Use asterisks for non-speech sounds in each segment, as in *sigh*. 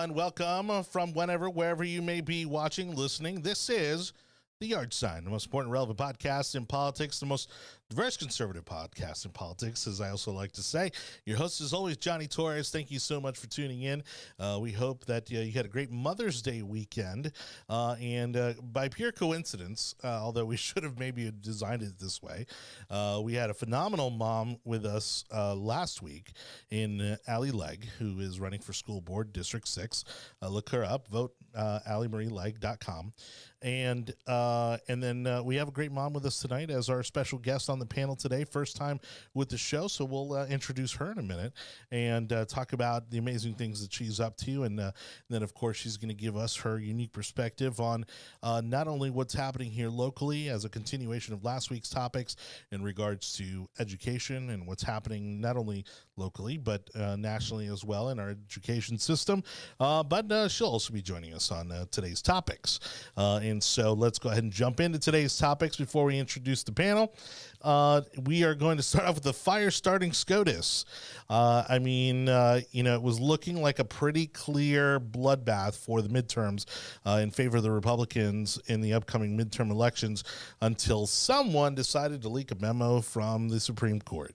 Everyone. Welcome from whenever, wherever you may be watching, listening. This is The Yard Sign, the most important, relevant podcast in politics, the most diverse conservative podcast in politics, as I also like to say. Your host is always Jonny Torres. Thank you so much for tuning in. Uh, we hope that uh, you had a great Mother's Day weekend. Uh, and uh, by pure coincidence, uh, although we *laughs* should have maybe designed it this way, uh, we had a phenomenal mom with us last week in uh, Allie Legg, who is running for school board, District 6. look her up, vote uh, AllieMarieLegg.com. And uh, and then uh, we have a great mom with us tonight as our special guest on the panel today. First time with the show, so we'll uh, introduce her in a minute and uh, talk about the amazing things that she's up to. And, uh, and then, of course, she's going to give us her unique perspective on uh, not only what's happening here locally as a continuation of last week's topics in regards to education and what's happening not only locally but nationally as well in our education system. but she'll also be joining us on today's topics. So let's go ahead and jump into today's topics before we introduce the panel. Uh, we are going to start off with the fire starting SCOTUS. Uh, I mean, uh, you know, it was looking like a pretty clear bloodbath for the midterms uh, in favor of the Republicans in the upcoming midterm elections until someone decided to leak a memo from the Supreme Court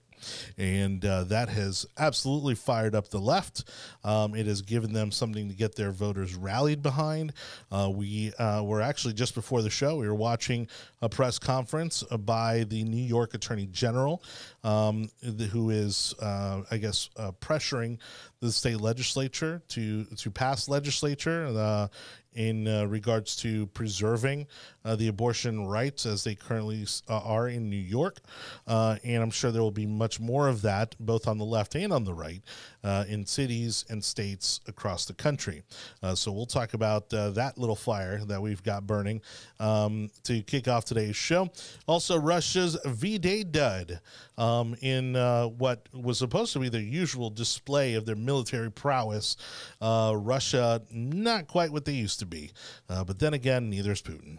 and uh, that has absolutely fired up the left. Um, it has given them something to get their voters rallied behind. Uh, we uh, were actually just before the show, we were watching a press conference by the New York Attorney General, um, who is, uh, I guess, uh, pressuring the state legislature to to pass legislature in uh, regards to preserving uh, the abortion rights as they currently uh, are in New York. Uh, and I'm sure there will be much more of that, both on the left and on the right, uh, in cities and states across the country. Uh, so we'll talk about that little fire that we've got burning um, to kick off today's show. Also, Russia's V Day dud um, in what was supposed to be their usual display of their military prowess. Russia, not quite what they used to be. Uh, but then again, neither is Putin.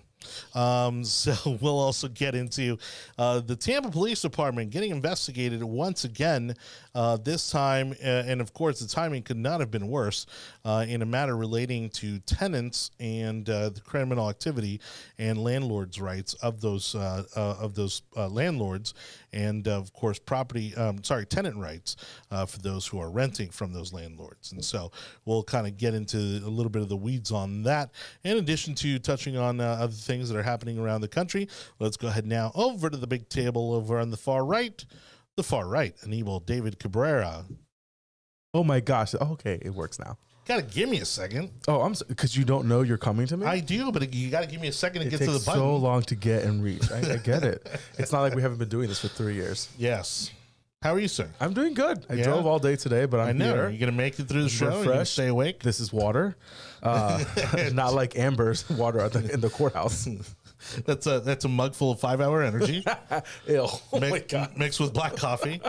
Um, *laughs* so we'll also get into uh, the Tampa Police Department getting investigated once again. Uh, this time, uh, and of course, the timing could not have been worse uh, in a matter relating to tenants and uh, the criminal activity and landlords' rights of those uh, of those landlords, and uh, of course, property um, sorry tenant rights uh, for those who are renting from those landlords. And so we'll kind of get into a little bit of the weeds on that, in addition to touching on uh, other things that are happening around the country. Let's go ahead now over to the big table over on the far right. The far right, Anibal David Cabrera. Oh my gosh. Okay, it works now. Gotta give me a second. Oh, I'm because you don't know you're coming to me. I do, but you gotta give me a second to it get to the button. so long to get and reach. I, I get it. *laughs* It's not like we haven't been doing this for three years. Yes. How are you, sir? I'm doing good. I Yeah? drove all day today, but I'm I know. here. You're gonna make it through the show. Refreshed. stay awake. This is water, uh, *laughs* *laughs* not like Amber's water at the, in the courthouse. That's a that's a mug full of five hour energy Ew. Oh mi- my god. mixed with black coffee.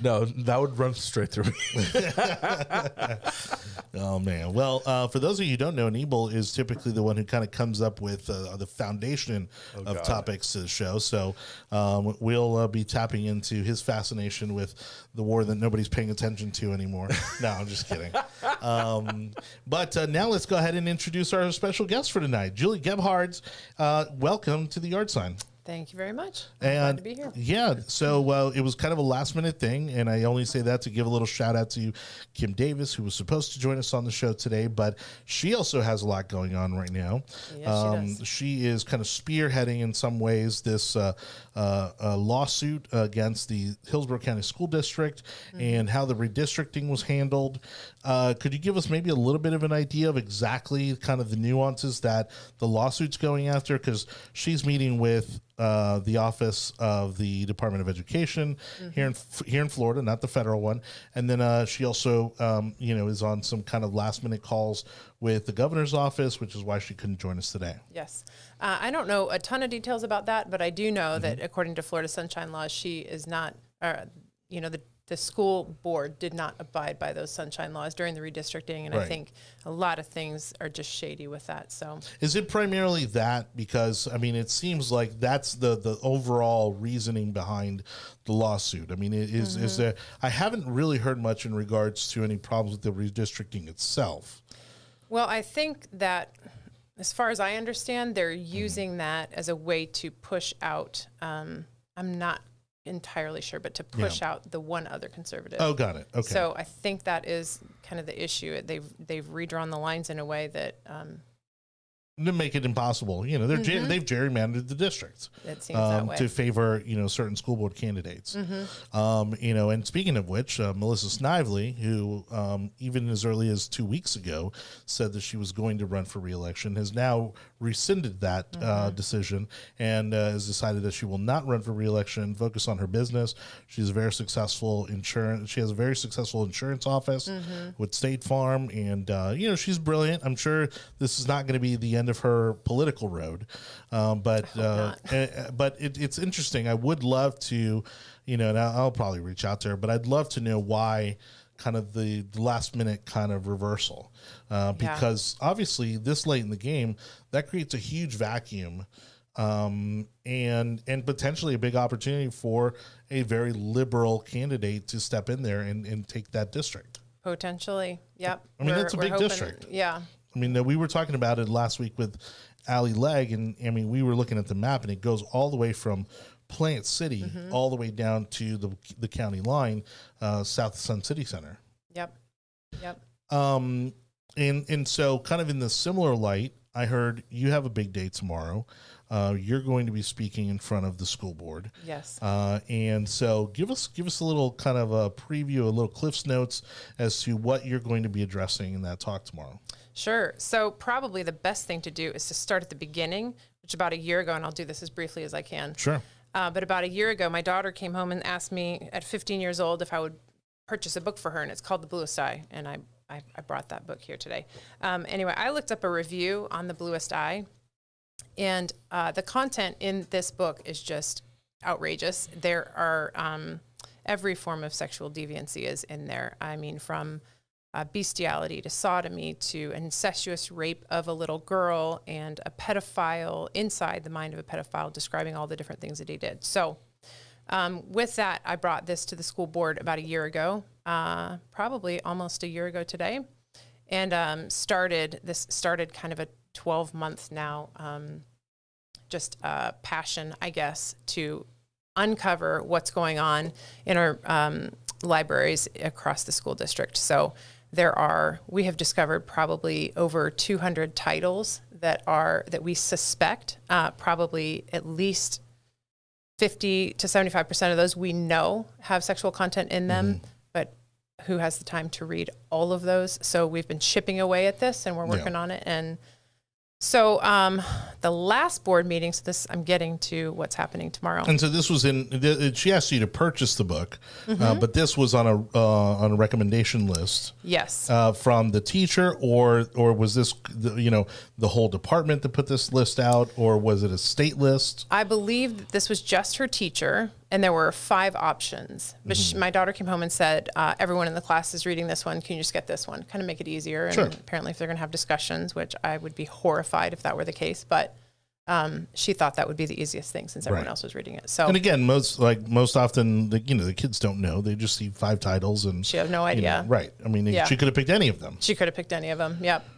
No, that would run straight through me. *laughs* Oh man! Well, uh, for those of you who don't know, Anibal is typically the one who kind of comes up with uh, the foundation of God. topics to the show. So um, we'll uh, be tapping into his fascination with the war that nobody's paying attention to anymore. *laughs* no, I'm just kidding. Um, but uh, now let's go ahead and introduce our special guest for tonight, Julie Gebhards. Uh, welcome to the Yard Sign. Thank you very much. And glad to be here. yeah, so uh, it was kind of a last minute thing, and I only say that to give a little shout out to Kim Davis, who was supposed to join us on the show today, but she also has a lot going on right now. Um, Yes, she does. she is kind of spearheading in some ways this uh, uh, uh, lawsuit against the Hillsborough County School District Mm-hmm. and how the redistricting was handled. Uh, could you give us maybe a little bit of an idea of exactly kind of the nuances that the lawsuit's going after? Because she's meeting with uh, the office of the Department of Education here in here in Florida, not the federal one, and then uh, she also um, you know is on some kind of last minute calls with the governor's office, which is why she couldn't join us today. Yes. Uh, I don't know a ton of details about that, but I do know Mm-hmm. that according to Florida Sunshine Laws, she is not, uh, you know, the the school board did not abide by those sunshine laws during the redistricting, and I think a lot of things are just shady with that. So Is it primarily that? Because I mean, it seems like that's the the overall reasoning behind the lawsuit. I mean, it is is Mm-hmm. there? I haven't really heard much in regards to any problems with the redistricting itself. Well, I think that, as far as I understand, they're using that as a way to push out. Um, I'm not entirely sure, but to push out the one other conservative. Oh, got it. Okay. So I think that is kind of the issue. They've they've redrawn the lines in a way that um, to make it impossible, you know, they're ger- they've gerrymandered the districts. it seems that um, to favor you know certain school board candidates. Mm-hmm. Um, you know, and speaking of which, uh, Melissa Snively, who um, even as early as two weeks ago said that she was going to run for reelection, has now rescinded that Mm-hmm. uh, decision and uh, has decided that she will not run for reelection. Focus on her business. She's a very successful insurance. She has a very successful insurance office Mm-hmm. with State Farm, and uh, you know she's brilliant. I'm sure this is not going to be the end of her political road, um, but uh, uh, but it, it's interesting. I would love to, you know, and I'll, I'll probably reach out to her, but I'd love to know why kind of the, the last minute kind of reversal uh, Yeah. because obviously this late in the game that creates a huge vacuum um, and and potentially a big opportunity for a very liberal candidate to step in there and, and take that district. Potentially, yep. I mean, that's a big hoping- district. Yeah, I mean, uh, we were talking about it last week with Allie Legg, and I mean, we were looking at the map, and it goes all the way from Plant City Mm-hmm. all the way down to the the county line, uh, south of Sun City Center. yep, yep. Um, and and so, kind of in the similar light, I heard you have a big day tomorrow. Uh, you're going to be speaking in front of the school board. Yes. Uh, and so give us give us a little kind of a preview, a little Cliff's notes as to what you're going to be addressing in that talk tomorrow. Sure. So probably the best thing to do is to start at the beginning, which about a year ago, and I'll do this as briefly as I can. Sure. Uh, but about a year ago, my daughter came home and asked me at 15 years old if I would purchase a book for her, and it's called The Bluest Eye. And I, I, I brought that book here today. Um, anyway, I looked up a review on The Bluest Eye, and uh, the content in this book is just outrageous. There are um, every form of sexual deviancy is in there. I mean, from uh, bestiality to sodomy to incestuous rape of a little girl and a pedophile inside the mind of a pedophile, describing all the different things that he did. So, um, with that, I brought this to the school board about a year ago, uh, probably almost a year ago today, and um, started this started kind of a 12 month now um, just uh, passion, I guess, to uncover what's going on in our um, libraries across the school district. So there are we have discovered probably over 200 titles that are that we suspect uh, probably at least 50 to 75 percent of those we know have sexual content in them, but who has the time to read all of those? So we've been chipping away at this, and we're working on it. And so um, the last board meeting. So this I'm getting to what's happening tomorrow. And so this was in. th- She asked you to purchase the book, uh, but this was on a uh, on a recommendation list yes. uh, from the teacher, or or was this the, you know the whole department that put this list out, or was it a state list? I believe that this was just her teacher, and there were five options. But Mm-hmm. my daughter came home and said, uh, "Everyone in the class is reading this one. Can you just get this one? Kind of make it easier." And Sure. apparently, if they're going to have discussions, which I would be horrified if that were the case, but um, she thought that would be the easiest thing since everyone Right. else was reading it. So And again, most like most often, the, you know, the kids don't know. They just see five titles and she had no you know, idea. right. I mean, Yeah. she could have picked any of them. She could have picked any of them. Yep.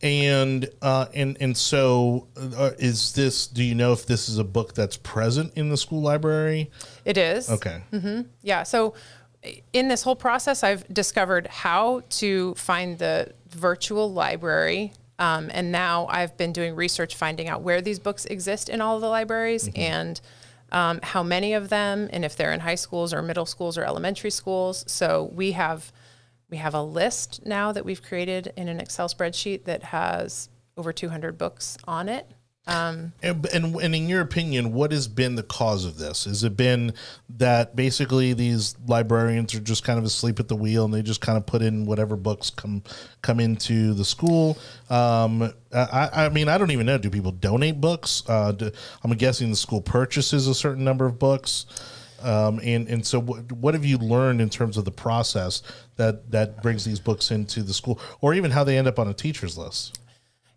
And uh, and and so, uh, is this? Do you know if this is a book that's present in the school library? It is. Okay. mm-hmm. Yeah. So in this whole process, I've discovered how to find the virtual library. Um, and now I've been doing research finding out where these books exist in all of the libraries and um, how many of them, and if they're in high schools or middle schools or elementary schools. So we have we have a list now that we've created in an Excel spreadsheet that has over 200 books on it. And, and and in your opinion, what has been the cause of this? Has it been that basically these librarians are just kind of asleep at the wheel and they just kind of put in whatever books come come into the school? Um, I, I mean, I don't even know. Do people donate books? Uh, do, I'm guessing the school purchases a certain number of books. Um, and and so, what, what have you learned in terms of the process that that brings these books into the school, or even how they end up on a teacher's list?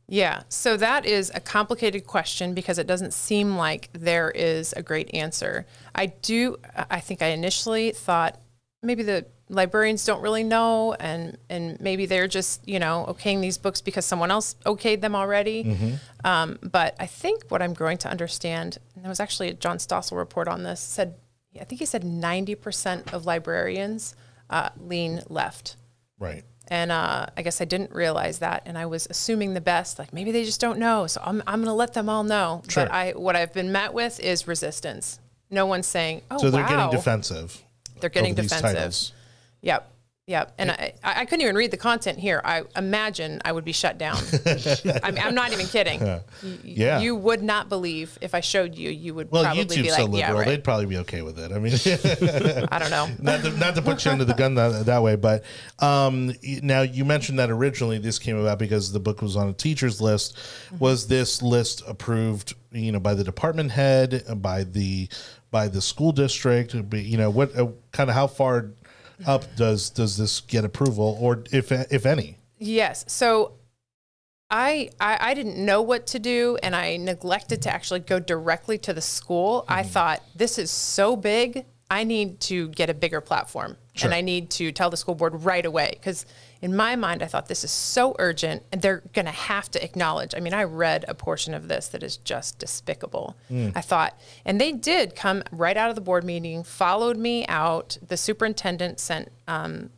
Yeah, so that is a complicated question because it doesn't seem like there is a great answer. I do, I think I initially thought maybe the librarians don't really know and and maybe they're just you know okaying these books because someone else okayed them already um, but i think what i'm growing to understand and there was actually a john stossel report on this said i think he said 90% of librarians uh, lean left Right. and uh, I guess I didn't realize that, and I was assuming the best. Like maybe they just don't know, so I'm I'm gonna let them all know. Sure. But I what I've been met with is resistance. No one's saying, "Oh, So they're wow." getting defensive. They're getting defensive. Yep. Yep. And I, I couldn't even read the content here. I imagine I would be shut down. *laughs* I mean, I'm not even kidding. Y- Yeah. You would not believe if I showed you, you would Well, probably YouTube's be so like, yeah, liberal; right. they'd probably be okay with it. I mean, *laughs* I don't know. not to, not to put you under the gun that, that way, but um, now you mentioned that originally this came about because the book was on a teacher's list. Mm-hmm. Was this list approved, you know, by the department head, by the by the school district? You know, what uh, kind of how far up does does this get approval, or if if any? Yes. So I, I I didn't know what to do and I neglected to actually go directly to the school. I hmm. thought this is so big, I need to get a bigger platform Sure. and I need to tell the school board right away cuz in my mind I thought this is so urgent and they're going to have to acknowledge. I mean, I read a portion of this that is just despicable. I thought and they did come right out of the board meeting, followed me out. The superintendent sent um,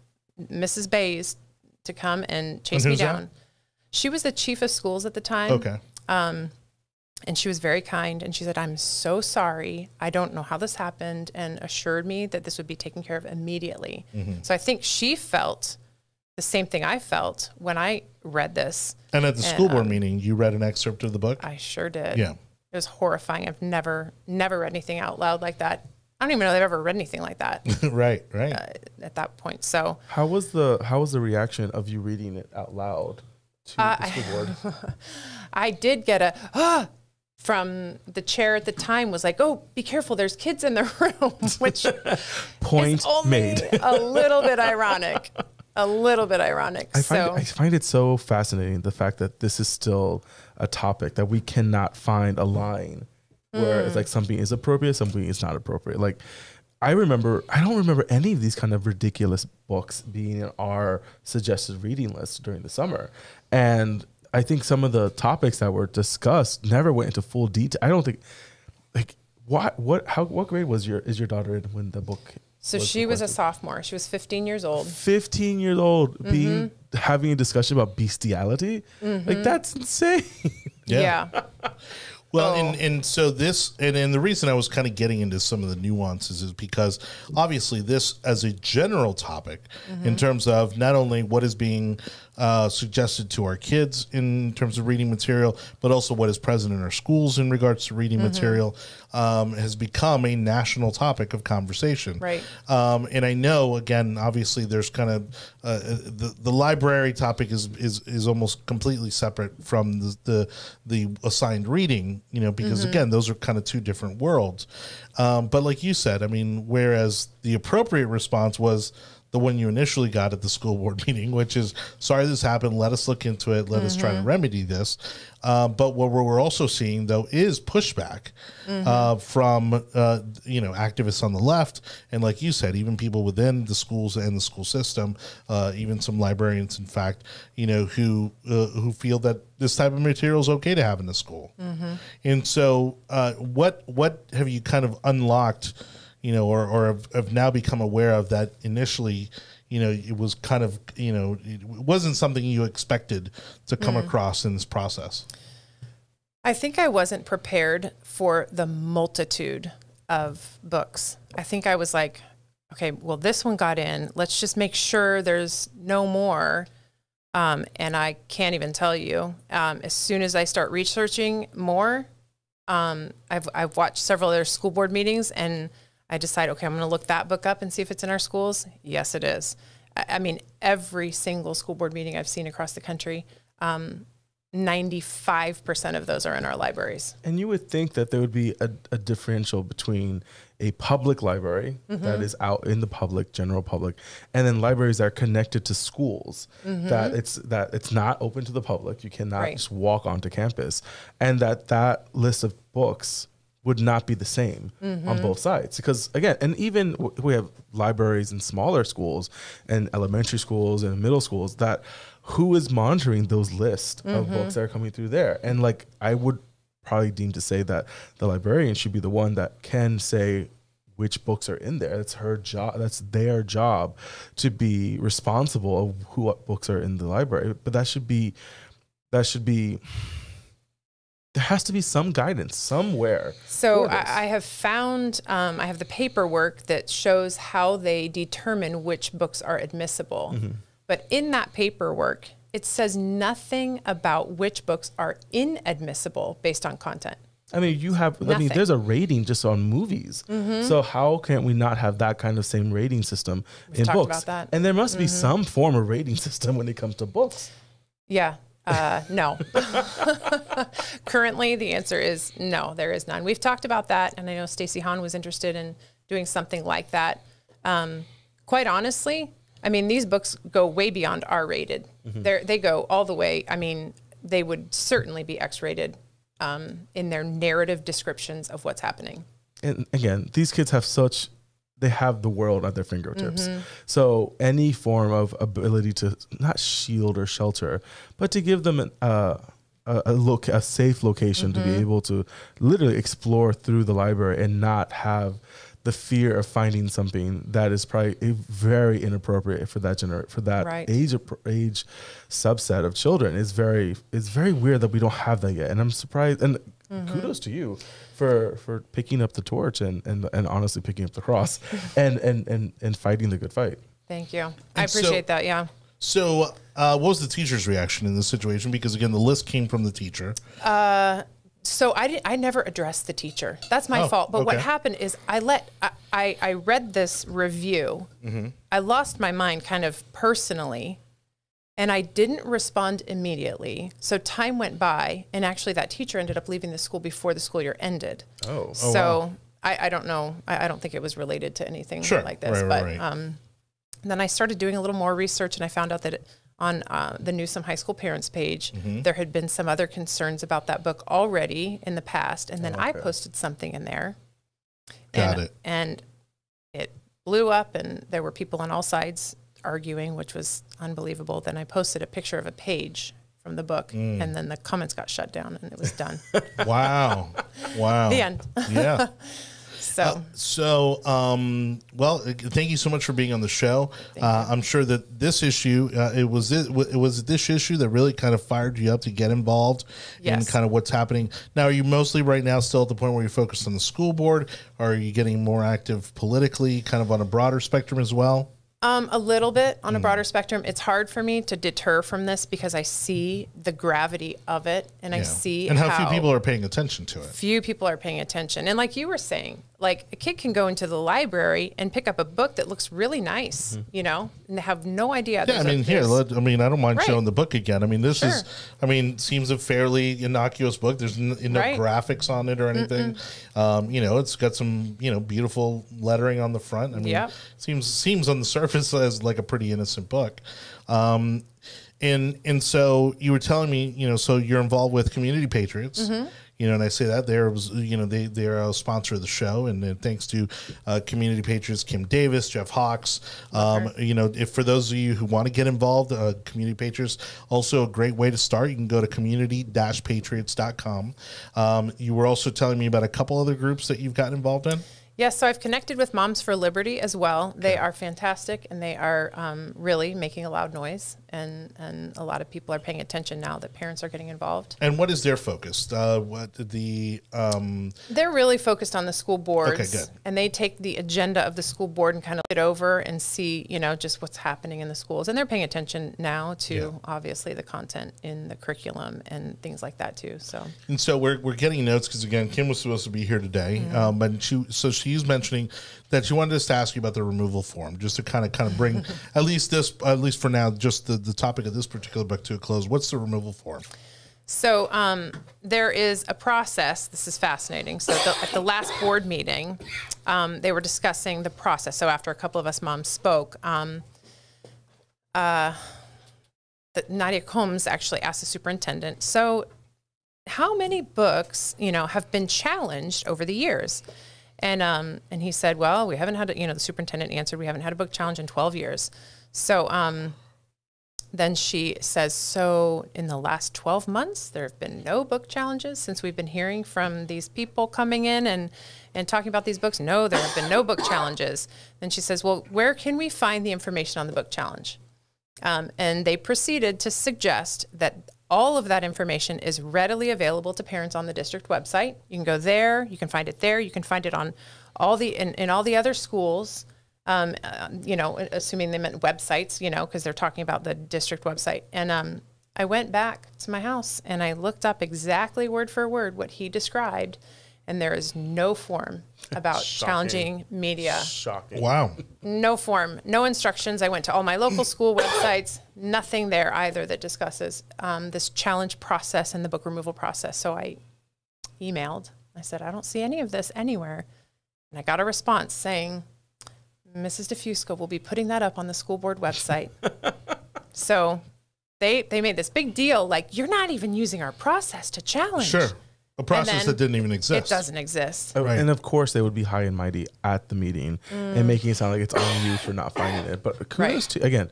Mrs. Bays to come and chase me who's that? down. She was the chief of schools at the time. Okay, And she was very kind. And she said, I'm so sorry. I don't know how this happened, and assured me that this would be taken care of immediately. Mm-hmm. So I think she felt the same thing I felt when I read this. and at the school board meeting, you read an excerpt of the book. I sure did. Yeah. It was horrifying. I've never, never read anything out loud like that. I don't even know they've ever read anything like that *laughs* right, right. uh, at that point. So How was the how was the reaction of you reading it out loud to Uh, the school board? *laughs* I did get a ah from the chair at the time was like, "Oh, be careful! There's kids in the *laughs* room," which Point is only made. a little bit ironic. A little bit ironic. I find, so it, I find it so fascinating the fact that this is still a topic that we cannot find a line where Mm. it's like something is appropriate, something is not appropriate. Like I remember, I don't remember any of these kind of ridiculous books being in our suggested reading list during the summer, and I think some of the topics that were discussed never went into full detail. I don't think, like, what, what, how, what grade was your is your daughter in when the book? So was she was a sophomore. She was 15 years old. 15 years old Mm-hmm. being having a discussion about bestiality like that's insane *laughs* Yeah. Yeah. *laughs* Well, Oh. and, and so this, and, and the reason I was kind of getting into some of the nuances is because obviously this, as a general topic, Mm-hmm. in terms of not only what is being uh, suggested to our kids in terms of reading material, but also what is present in our schools in regards to reading Mm-hmm. material, um, has become a national topic of conversation. Right. Um, and I know, again, obviously, there's kind of uh, the the library topic is is is almost completely separate from the the, the assigned reading, you know, because again, those are kind of two different worlds. Um, but like you said, I mean, whereas the appropriate response was the one you initially got at the school board *laughs* meeting, which is sorry this happened. Let us look into it. Let us try to remedy this. Uh, but what we're also seeing though is pushback uh, from uh, you know activists on the left, and like you said, even people within the schools and the school system, uh, even some librarians, in fact, you know who uh, who feel that this type of material is okay to have in the school. And so, uh, what what have you kind of unlocked? You know, or, or have, have now become aware of that initially, you know, it was kind of, you know, it wasn't something you expected to come across in this process. I think I wasn't prepared for the multitude of books. I think I was like, okay, well, this one got in. Let's just make sure there's no more. Um, and I can't even tell you. Um, as soon as I start researching more, um, I've, I've watched several other school board meetings and I decide, okay, I'm going to look that book up and see if it's in our schools. Yes, it is. I, I mean, every single school board meeting I've seen across the country, um, 95% of those are in our libraries. and you would think that there would be a, a differential between a public library that is out in the public, general public, and then libraries that are connected to schools. That it's that it's not open to the public. You cannot Right. just walk onto campus, and that that list of books would not be the same on mm-hmm. both sides. Because again and even w- we have libraries in smaller schools and elementary schools and middle schools that who is monitoring those lists of mm-hmm. books that are coming through there? And like i would probably deem to say that the librarian should be the one that can say which books are in there. That's her job that's their job to be responsible of who what books are in the library. But that should be that should be there has to be some guidance somewhere So. I, I have found, um, I have the paperwork that shows how they determine which books are admissible. Mm-hmm. But in that paperwork, it says nothing about which books are inadmissible based on content. I mean, you have. I mean, Mm-hmm. there's a rating just on movies. So how can we not have that kind of same rating system in talked books? Mm-hmm. And there must be some form of rating *laughs* system when it comes to books. Yeah. Uh, no. *laughs* Currently, the answer is no, there is none. We've talked about that, and I know Stacey Hahn was interested in doing something like that. Um, quite honestly, I mean, these books go way beyond R rated. They're They go all the way. I mean, they would certainly be X rated um, in their narrative descriptions of what's happening. And again, these kids have such. They have the world at their fingertips. Mm-hmm. So any form of ability to not shield or shelter, but to give them an, uh, a, a look, a safe location to Mm-hmm. be able to literally explore through the library and not have the fear of finding something that is probably a very inappropriate for that gener- for that Right. age age subset of children is very it's very weird that we don't have that yet and i'm surprised and Mm-hmm. kudos to you for for picking up the torch and and, and honestly picking up the cross *laughs* and, and and and fighting the good fight Thank you. I And so- appreciate that. Yeah. So, uh, what was the teacher's reaction in this situation? Because again, the list came from the teacher. Uh, so I didn't. I never addressed the teacher. That's my Oh, fault. But what happened is I let I, I, I read this review. Mm-hmm. I lost my mind kind of personally, and I didn't respond immediately. So time went by, and actually that teacher ended up leaving the school before the school year ended. Oh. Oh, so I, I don't know. I, I don't think it was related to anything Sure. like this. Right, right, but right. Um, then I started doing a little more research, and I found out that it, on uh, the Newsome High School parents page, Mm-hmm. there had been some other concerns about that book already in the past, and then I posted something in there. Got and, it. And it blew up, and there were people on all sides arguing, which was unbelievable. Then I posted a picture of a page from the book, Mm. and then the comments got shut down, and it was done. *laughs* Wow, wow. the end. Yeah. *laughs* So. So, um, well, uh, thank you so much for being on the show. Uh, I'm sure that this issue, uh, it was it, it was this issue that really kind of fired you up to get involved in kind of what's happening. Now, are you mostly right now still at the point where you're focused on the school board? Or are you getting more active politically, kind of on a broader spectrum as well? Um, a little bit on a Mm. broader spectrum. It's hard for me to deter from this because I see the gravity of it, and I see and how, few people are paying attention to it. few people are paying attention. And like you were saying, like a kid can go into the library and pick up a book that looks really nice, you know, and they have no idea. Yeah, I a- mean, here, let, I mean, I don't mind Right. showing the book again. I mean, this is, I mean, seems a fairly innocuous book. There's n- no Right. graphics on it or anything. Um, you know, it's got some, you know, beautiful lettering on the front. I mean, Yep. seems seems on the *laughs* surface as like a pretty innocent book. Um, and and so you were telling me, you know, so you're involved with Community Patriots. Mm-hmm. You know, and I say that there was, you know, they they're a sponsor of the show, and thanks to uh, Community Patriots, Kim Davis, Jeff Hawks. Um, you know, if for those of you who want to get involved, uh, Community Patriots also a great way to start. You can go to community-patriots.com. Um, you were also telling me about a couple other groups that you've gotten involved in. Yes, so I've connected with Moms for Liberty as well. They are fantastic and they are um, really making a loud noise. And, and a lot of people are paying attention now that parents are getting involved. And what is their focus? Uh, what the um, They're really focused on the school boards. Okay, good. And they take the agenda of the school board and kind of look it over and see, you know, just what's happening in the schools. And they're paying attention now to Yeah. obviously the content in the curriculum and things like that too. So And so we're, we're getting notes because again, Kim was supposed to be here today, Mm-hmm. um, and she so she's mentioning that she wanted us to ask you about the removal form, just to kind of kind of bring *laughs* at least this at least for now just the, the topic of this particular book to a close. What's the removal form? So um, there is a process. This is fascinating. So the, at the last board meeting, um, they were discussing the process. So after a couple of us moms spoke, um, uh, Nadia Combs actually asked the superintendent, so how many books, you know, have been challenged over the years? And um, and he said, well, we haven't had, a, you know, the superintendent answered, we haven't had a book challenge in 12 years. So um, then she says, so in the last 12 months, there have been no book challenges since we've been hearing from these people coming in and and talking about these books. No, there have been no book challenges. Then she says, well, where can we find the information on the book challenge? Um, and they proceeded to suggest that all of that information is readily available to parents on the district website. You can go there, you can find it there, you can find it on all the in, in all the other schools. Um, uh, you know, assuming they meant websites, you know, because they're talking about the district website. And um, I went back to my house and I looked up exactly word for word what he described, and there is no form *laughs* about Shocking. challenging media Shocking. Wow. no form, no instructions. I went to all my local school *coughs* websites, nothing there either that discusses um, this challenge process and the book removal process. So I emailed. I said, I don't see any of this anywhere. And I got a response saying, Mrs. DeFusco will be putting that up on the school board website. *laughs* so they, they made this big deal like, you're not even using our process to challenge. Sure. A process that didn't even exist. It doesn't exist. Oh, Right. And of course, they would be high and mighty at the meeting Mm. and making it sound like it's on you for not finding it. But kudos to again,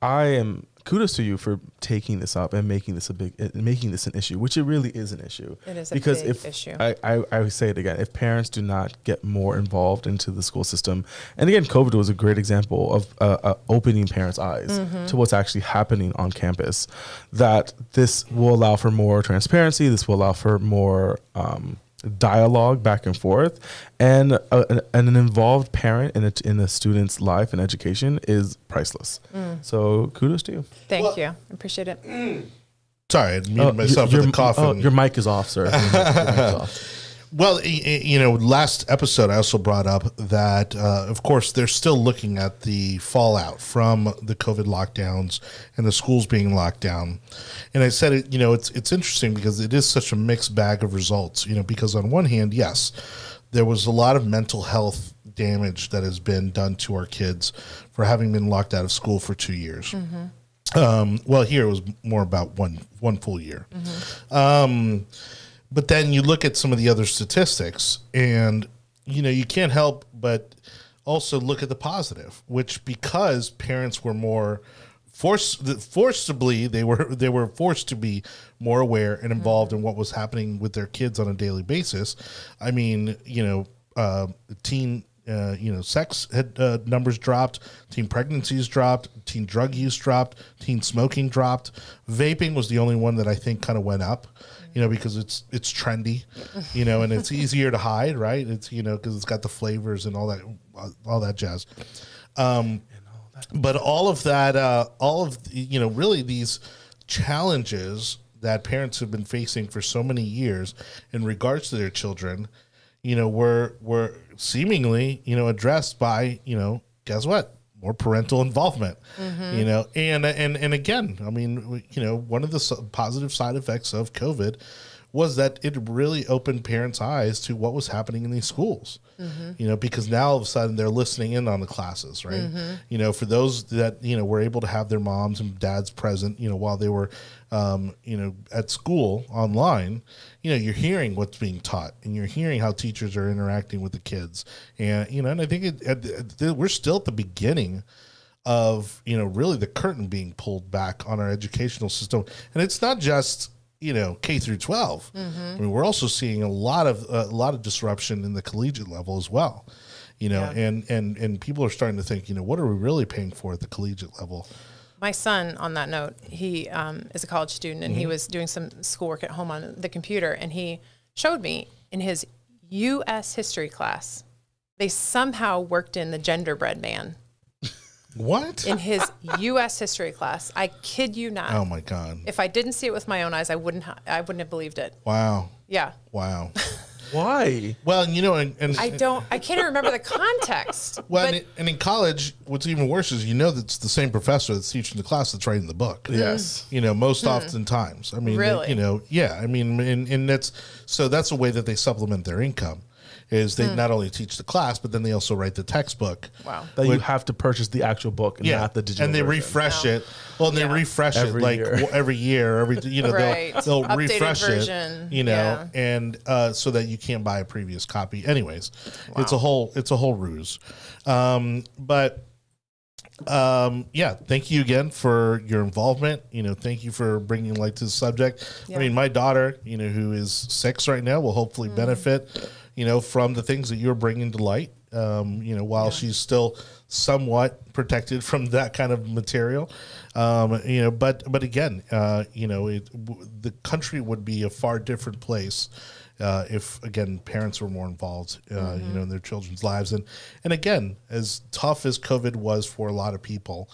I am kudos to you for taking this up and making this a big, uh, making this an issue, which it really is an issue. It is a because big if issue. I, I, I would say it again, if parents do not get more involved into the school system, and again, COVID was a great example of uh, uh, opening parents' eyes Mm-hmm. to what's actually happening on campus. That this will allow for more transparency. This will allow for more. Um, dialogue back and forth and, uh, an, and an involved parent in a, in a student's life and education is priceless Mm. so kudos to you Thank Well- you. I appreciate it. Sorry, I muted myself your, with the cough. oh, your mic is off sir *laughs* Your mic- your mic is off. Well, you know, last episode I also brought up that, uh, of course, they're still looking at the fallout from the COVID lockdowns and the schools being locked down. And I said, it, you know, it's it's interesting because it is such a mixed bag of results. You know, because on one hand, yes, there was a lot of mental health damage that has been done to our kids for having been locked out of school for two years. Um, well, here it was more about one one full year. Um, but then you look at some of the other statistics, and you know you can't help but also look at the positive, which because parents were more forced forcibly they were *laughs* they were forced to be more aware and involved in what was happening with their kids on a daily basis. I mean, you know, uh, teen uh, you know, sex had, uh, numbers dropped, teen pregnancies dropped, teen drug use dropped, teen smoking dropped. Vaping was the only one that I think kind of went up, you know, because it's it's trendy, you know, and it's easier to hide, right? It's you know because it's got the flavors and all that all that jazz. Um, but all of that, uh, all of the- you know, really these challenges that parents have been facing for so many years in regards to their children, you know, were were seemingly you know addressed by you know guess what? More parental involvement mm-hmm. you know? And and and again i mean you know one of the positive side effects of covid was that it really opened parents eyes to what was happening in these schools you know because now all of a sudden they're listening in on the classes right? You know for those that you know were able to have their moms and dads present you know while they were um, you know at school online you know you're hearing what's being taught and you're hearing how teachers are interacting with the kids. And you know and i think it, at the- we're still at the beginning of you know really the curtain being pulled back on our educational system. And it's not just you know K through 12 I mean we're also seeing a lot of a lot of disruption in the collegiate level as well you know Yeah. and and and people are starting to think you know what are we really paying for at the collegiate level My son, on that note, he um, is a college student and he Mm-hmm. was doing some schoolwork at home on the computer, and he showed me in his U.S. history class, they somehow worked in the genderbread man what in his U.S. history class. I kid you not. oh my god If I didn't see it with my own eyes, I wouldn't. Ha- I wouldn't have believed it. wow Yeah. wow *laughs* Why? Well, you know, and, and I don't. I can't even remember the context. *laughs* well, but and, and in college, what's even worse is you know that it's the same professor that's teaching the class that's writing the book. Yes. You know, most oftentimes. I mean, Hmm. Really? you know, yeah. I mean, and, and that's so that's a way that they supplement their income is they not only teach the class, but then they also write the textbook. wow. That you have to purchase the actual book and Yeah, not the digital. and they version. refresh it. Well, and they refresh Every it like year. every year. Every you know Right. they'll, they'll refresh version. it. You know, Yeah. and uh, so that you can't buy a previous copy. Anyways, it's a whole it's a whole ruse. Um, but um, yeah, thank you again for your involvement. You know, thank you for bringing light to the subject. I mean, my daughter, you know, who is six right now, will hopefully benefit, you know, from the things that you're bringing to light. Um, you know, while she's still somewhat protected from that kind of material, um, you know, but but again, uh, you know, it, w- the country would be a far different place uh, if again parents were more involved, uh, you know, in their children's lives. And and again, as tough as COVID was for a lot of people,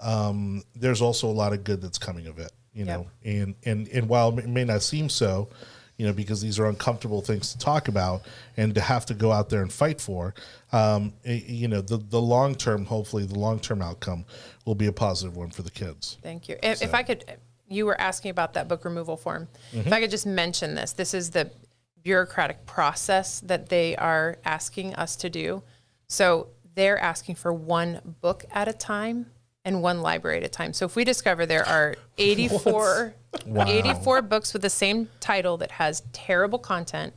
um, there's also a lot of good that's coming of it. You know, and and and while it may not seem so, you know, because these are uncomfortable things to talk about and to have to go out there and fight for, um, i- you know, the the long term, hopefully, the long term outcome will be a positive one for the kids. Thank you. If, if I could, you were asking about that book removal form. If I could just mention this, this is the bureaucratic process that they are asking us to do. So they're asking for one book at a time and one library at a time. So if we discover there are *laughs* 84, 84 books with the same title that has terrible content,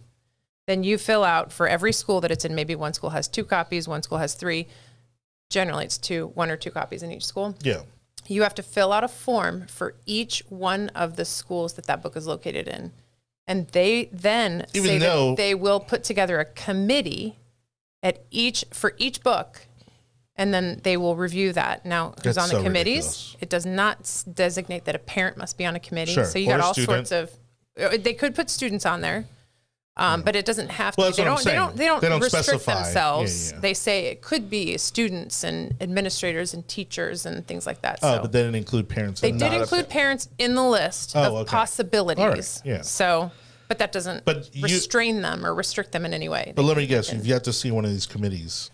then you fill out for every school that it's in. Maybe one school has two copies, one school has three. Generally, it's two, one or two copies in each school Yeah. you have to fill out a form for each one of the schools that that book is located in. And they then Even say though- that they will put together a committee at each for each book and then they will review that. Now, who's That's on the so committees? ridiculous. It does not s- designate that a parent must be on a committee. Sure. So you Or got all student. sorts of uh, they could put students on there. Um, but it doesn't have to. Well, they don't. They don't. They don't. They don't restrict specify. Themselves. yeah. They say it could be students and administrators and teachers and things like that. Oh, so but they didn't include parents. they did not- include parents in the list Oh, of okay. possibilities. All right, yeah. So, but that doesn't But you- restrain them or restrict them in any way. But let me guess, you've yet to see one of these committees.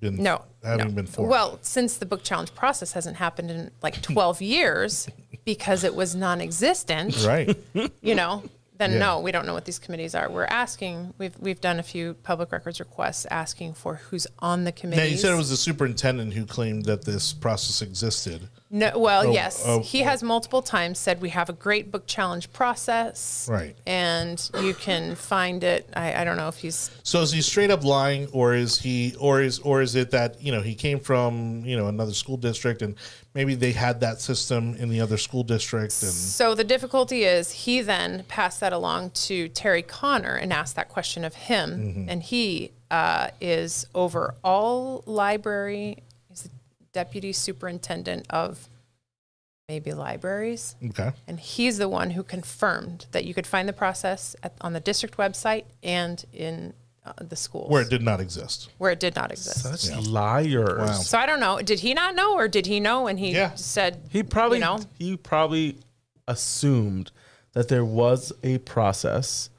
Been no, having no. been formed. Well, since the book challenge process hasn't happened in like *laughs* 12 years because it was non-existent, right. you know, then Yeah. no, we don't know what these committees are. We're asking, we've we've done a few public records requests asking for who's on the Now committees. you said it was the superintendent who claimed that this process existed. No, well, Oh, yes, oh, he has multiple times said we have a great book challenge process, Right. And you can find it. I, I don't know if he's So is he straight up lying, or is he, or is, or is it that you know he came from you know another school district and maybe they had that system in the other school district and so. The difficulty is he then passed that along to Terry Connor and asked that question of him, Mm-hmm. and he uh, is over all library. He's the deputy superintendent of maybe libraries. okay, And he's the one who confirmed that you could find the process at, on the district website and in uh, the schools where it did not exist. where it did not exist. Such liars. Wow. So I don't know. Did he not know, or did he know and he Yeah. said He probably you know he probably assumed that there was a process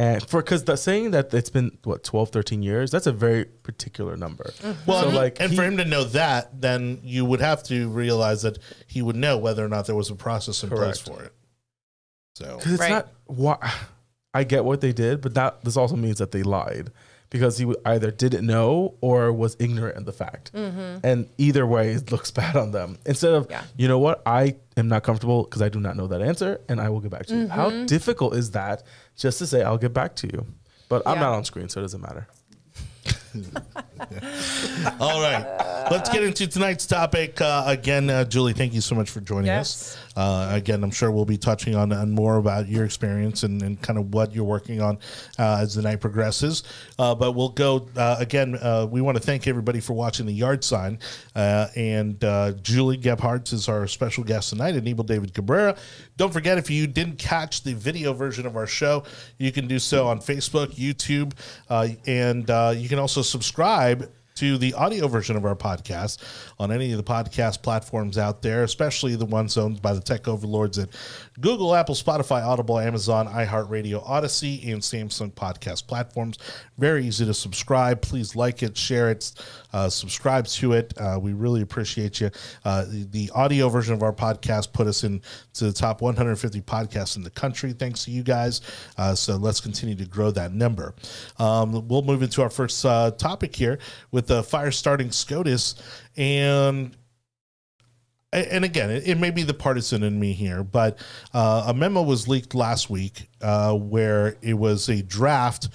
and for because the saying that it's been what 12 13 years that's a very particular number mm-hmm. Well, so like and he- for him to know that, then you would have to realize that he would know whether or not there was a process in Correct. place for it. So 'cause it's Right. not why i get what they did but that this also means that they lied because he either didn't know or was ignorant of the fact. Mm-hmm. And either way it looks *laughs* bad on them. Instead of Yeah. you know what? I am not comfortable because i do not know that answer and i will get back to you. How mm-hmm. difficult is that just to say i'll get back to you but i'm not on screen so it doesn't matter *laughs* *laughs* All right, let's get into tonight's topic. Uh, again, uh, Julie, thank you so much for joining us. Uh, again, I'm sure we'll be touching on, on more about your experience and, and kind of what you're working on uh, as the night progresses. Uh, but we'll go uh, again. Uh, we want to thank everybody for watching the yard sign. Uh, and uh, Julie Gebhards is our special guest tonight, and Anibal David Cabrera. Don't forget, if you didn't catch the video version of our show, you can do so on Facebook, YouTube, uh, and uh, you can also subscribe to the audio version of our podcast on any of the podcast platforms out there, especially the ones owned by the tech overlords at Google, Apple, Spotify, Audible, Amazon, iHeartRadio, Odysee, and Samsung podcast platforms. Very easy to subscribe. Please like it, share it, uh, subscribe to it. Uh, we really appreciate you. Uh, the, the audio version of our podcast put us in to the top 150 podcasts in the country. Thanks to you guys. Uh, so let's continue to grow that number. Um, we'll move into our first uh, topic here with the fire starting SCOTUS and and again, it, it, may be the partisan in me here, but uh, a memo was leaked last week uh, where it was a draft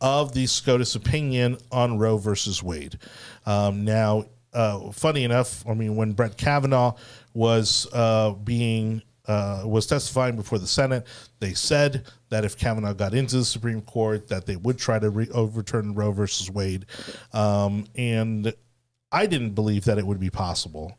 of the SCOTUS opinion on Roe versus Wade. Um, now, uh, funny enough, I mean, when Brett Kavanaugh was uh, being uh, was testifying before the Senate, they said that if Kavanaugh got into the Supreme Court, that they would try to re- overturn Roe versus Wade, um, and I didn't believe that it would be possible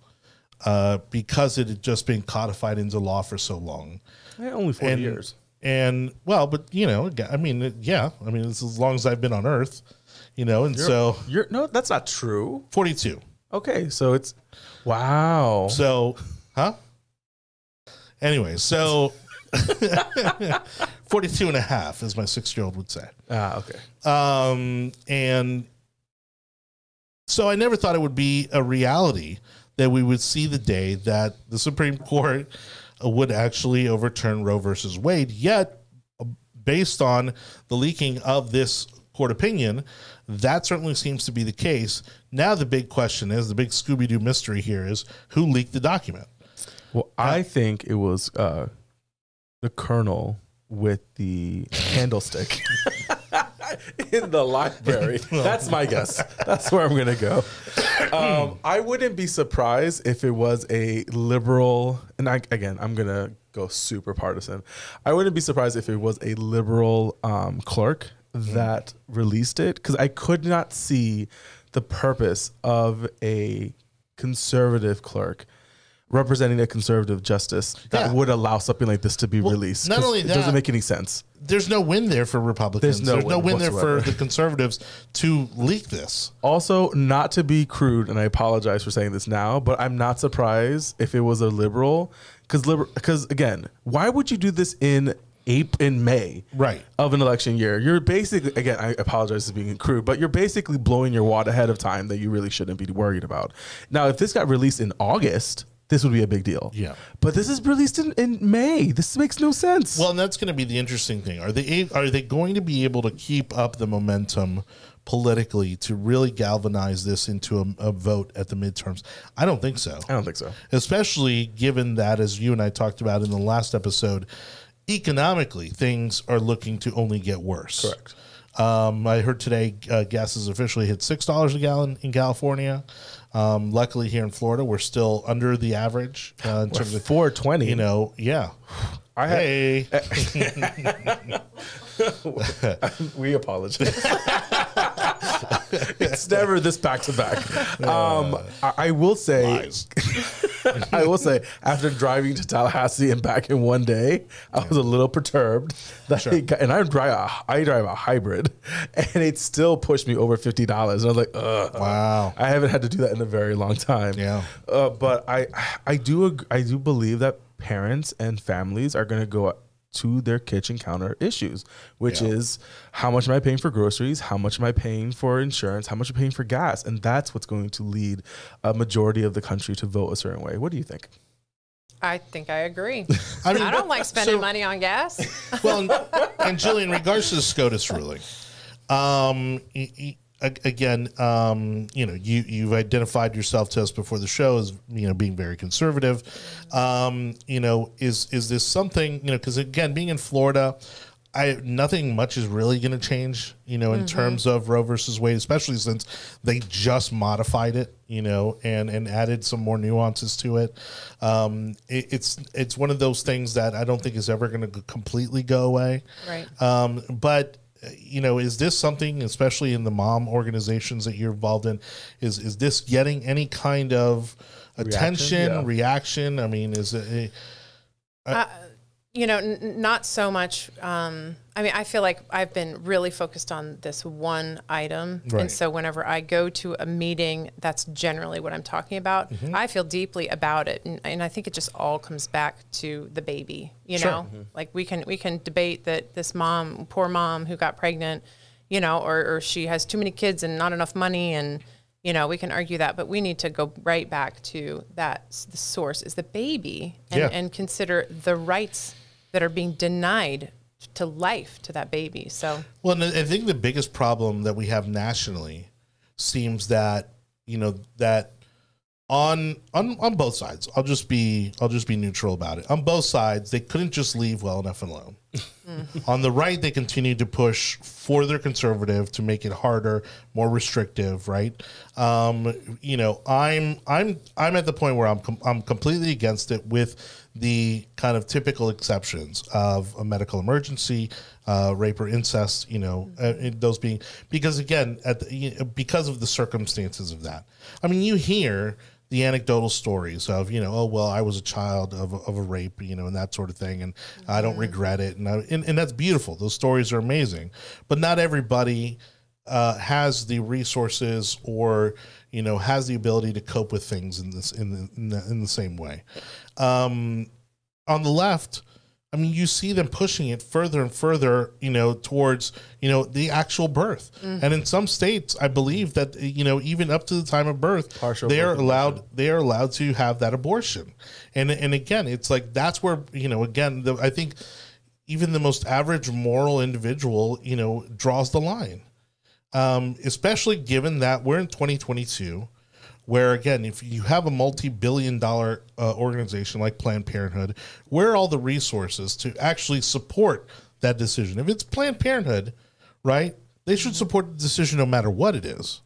uh, because it had just been codified into law for so long. Yeah, only four and, years. And well, but you know, I mean, yeah, I mean, it's as long as I've been on Earth, you know, and you're, so you're no, that's not true. Forty-two. Okay, so it's wow. So, huh? Anyway, so *laughs* 42 and a half, as my six year old would say. Ah, okay. Um, and so I never thought it would be a reality that we would see the day that the Supreme Court would actually overturn Roe versus Wade. Yet, based on the leaking of this court opinion, that certainly seems to be the case. Now, the big question is the big Scooby Doo mystery here is who leaked the document? Well, I think it was uh, the colonel with the candlestick *laughs* *laughs* in the library. *laughs* That's my guess. *laughs* That's where I'm going to go. Um, I wouldn't be surprised if it was a liberal, and I, again, I'm going to go super partisan. I wouldn't be surprised if it was a liberal um, clerk that released it because I could not see the purpose of a conservative clerk representing a conservative justice that Yeah. would allow something like this to be released. not only it that- doesn't make any sense. There's no win there for Republicans. There's no There's no win win there for the conservatives to leak this. Also, not to be crude, and I apologize for saying this now, but I'm not surprised if it was a liberal, because liber- because again, why would you do this in April in May, Right. of an election year? You're basically again, I apologize for being crude, but you're basically blowing your wad ahead of time that you really shouldn't be worried about. Now, if this got released in August, this would be a big deal. Yeah. but this is released in, in May. This makes no sense. Well, and that's going to be the interesting thing. Are they are they going to be able to keep up the momentum politically to really galvanize this into a, a vote at the midterms? I don't think so. I don't think so. Especially given that, as you and I talked about in the last episode, economically things are looking to only get worse. Correct. Um, I heard today uh, gas has officially hit six dollars a gallon in California. Um, luckily, here in Florida, we're still under the average uh, in terms of 420. you know. Yeah. *sighs* I had- hey. *laughs* *laughs* we apologize. *laughs* *laughs* it's never this back to back. Um, I, I will say, *laughs* I will say, after driving to Tallahassee and back in one day, I was a little perturbed. That it got- and I drive a, I drive a hybrid, *laughs* and it still pushed me over fifty dollars. And I was like, Ugh. Wow. I haven't had to do that in a very long time. Yeah. Uh, but I, I do, I do believe that parents and families are going to go to their kitchen counter issues, which Yeah. is how much am I paying for groceries? How much am I paying for insurance? How much am I paying for gas? And that's what's going to lead a majority of the country to vote a certain way. What do you think? I think I agree. *laughs* I I, don't like spending so- money on gas. *laughs* Well, and, *laughs* and Jillian, in regards to the SCOTUS ruling, um, y- y- a- again, um, you know, you you've identified yourself to us before the show as you know being very conservative. Um, you know, is is this something you know? Because again, being in Florida. I, nothing much is really going to change, you know, in terms of Roe versus Wade, especially since they just modified it, you know, and and added some more nuances to it. Um, it it's it's one of those things that I don't think is ever going to completely go away. Right. Um, but you know, is this something, especially in the mom organizations that you're involved in, is is this getting any kind of attention, yeah. reaction? I mean, is it? you know, n- n- not so much. Um, I mean, I feel like I've been really focused on this one item. Right. And so whenever I go to a meeting, that's generally what I'm talking about. Mm-hmm. I feel deeply about it. And, and I think it just all comes back to the baby, you Sure. know, like we can, we can debate that this mom, poor mom who got pregnant, you know, or, or she has too many kids and not enough money and, you know, we can argue that, but we need to go right back to that. The source is the baby, and, Yeah. and consider the rights that are being denied to life to that baby. So Well, and I think the biggest problem that we have nationally seems that you know that on on on both sides. I'll just be I'll just be neutral about it. On both sides, they couldn't just leave well enough alone. on the right, they continue to push further conservative to make it harder, more restrictive. Right? Um, you know, I'm I'm I'm at the point where I'm com- I'm completely against it with the kind of typical exceptions of a medical emergency, uh, rape or incest. You know, uh, those being because again, at the, because of the circumstances of that. I mean, you hear the anecdotal stories of you know oh well i was a child of a, of a rape you know and that sort of thing and i don't regret it and, I, and and that's beautiful those stories are amazing but not everybody uh, has the resources or you know has the ability to cope with things in this in the in the, in the same way um, on the left I mean, you see them pushing it further and further, you know, towards, you know, the actual birth. And in some states, I believe that, you know, even up to the time of birth, Partial they are allowed they are allowed to have that abortion. And and again, it's like that's where, you know, again, the, I think even the most average moral individual, you know, draws the line. Um, especially given that we're in 2022 where again if you have a multi-billion dollar uh, organization like planned parenthood where are all the resources to actually support that decision? If it's planned parenthood right they should support the decision no matter what it is.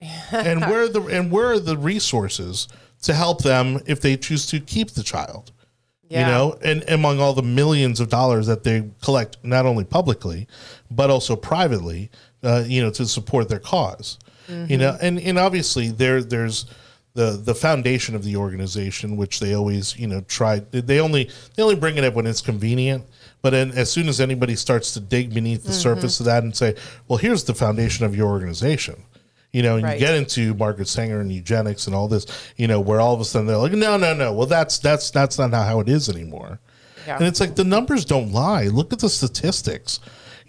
*laughs* And where are the and where are the resources to help them if they choose to keep the child? Yeah. you know and among all the millions of dollars that they collect not only publicly but also privately uh, you know to support their because you know and and obviously there there's the the foundation of the organization which they always you know try they only they only bring it up when it's convenient but then as soon as anybody starts to dig beneath the surface of that and say well here's the foundation of your organization you know, and Right. you get into Margaret Sanger and eugenics and all this, you know, where all of a sudden they're like, no, no, no. Well, that's that's that's not how it is anymore. Yeah. And it's like the numbers don't lie. Look at the statistics.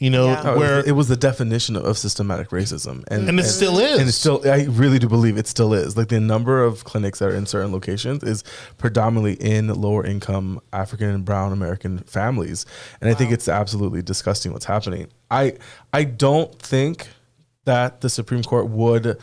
You know, Yeah. No, it where it was the definition of systematic racism, and and it still is. and it's still I really do believe it still is. Like the number of clinics that are in certain locations is predominantly in lower income African and brown American families. And I think it's absolutely disgusting what's happening. I I don't think that the Supreme Court would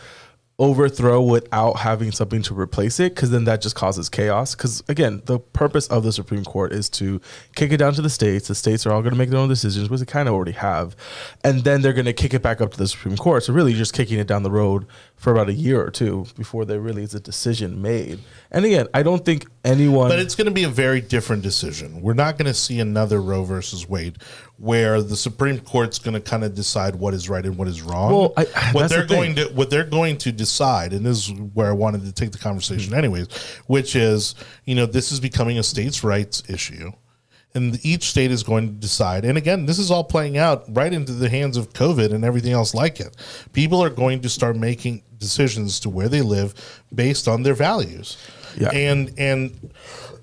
overthrow without having something to replace it because then that just causes chaos. Because again the purpose of the supreme court is to kick it down to the states. The states are all going to make their own decisions which they kind of already have. And then they're going to kick it back up to the supreme court. So really you're just kicking it down the road for about a year or two before there really is a decision made and again i don't think anyone but it's going to be a very different decision. We're not going to see another Roe versus Wade, where the Supreme Court's going to kind of decide what is right and what is wrong. Well, I- what they're the going to what they're going to decide, and this is where I wanted to take the conversation, mm-hmm. anyways, which is you know this is becoming a states' rights issue. And each state is going to decide. And again, this is all playing out right into the hands of COVID and everything else like it. People are going to start making decisions to where they live based on their values. Yeah. And and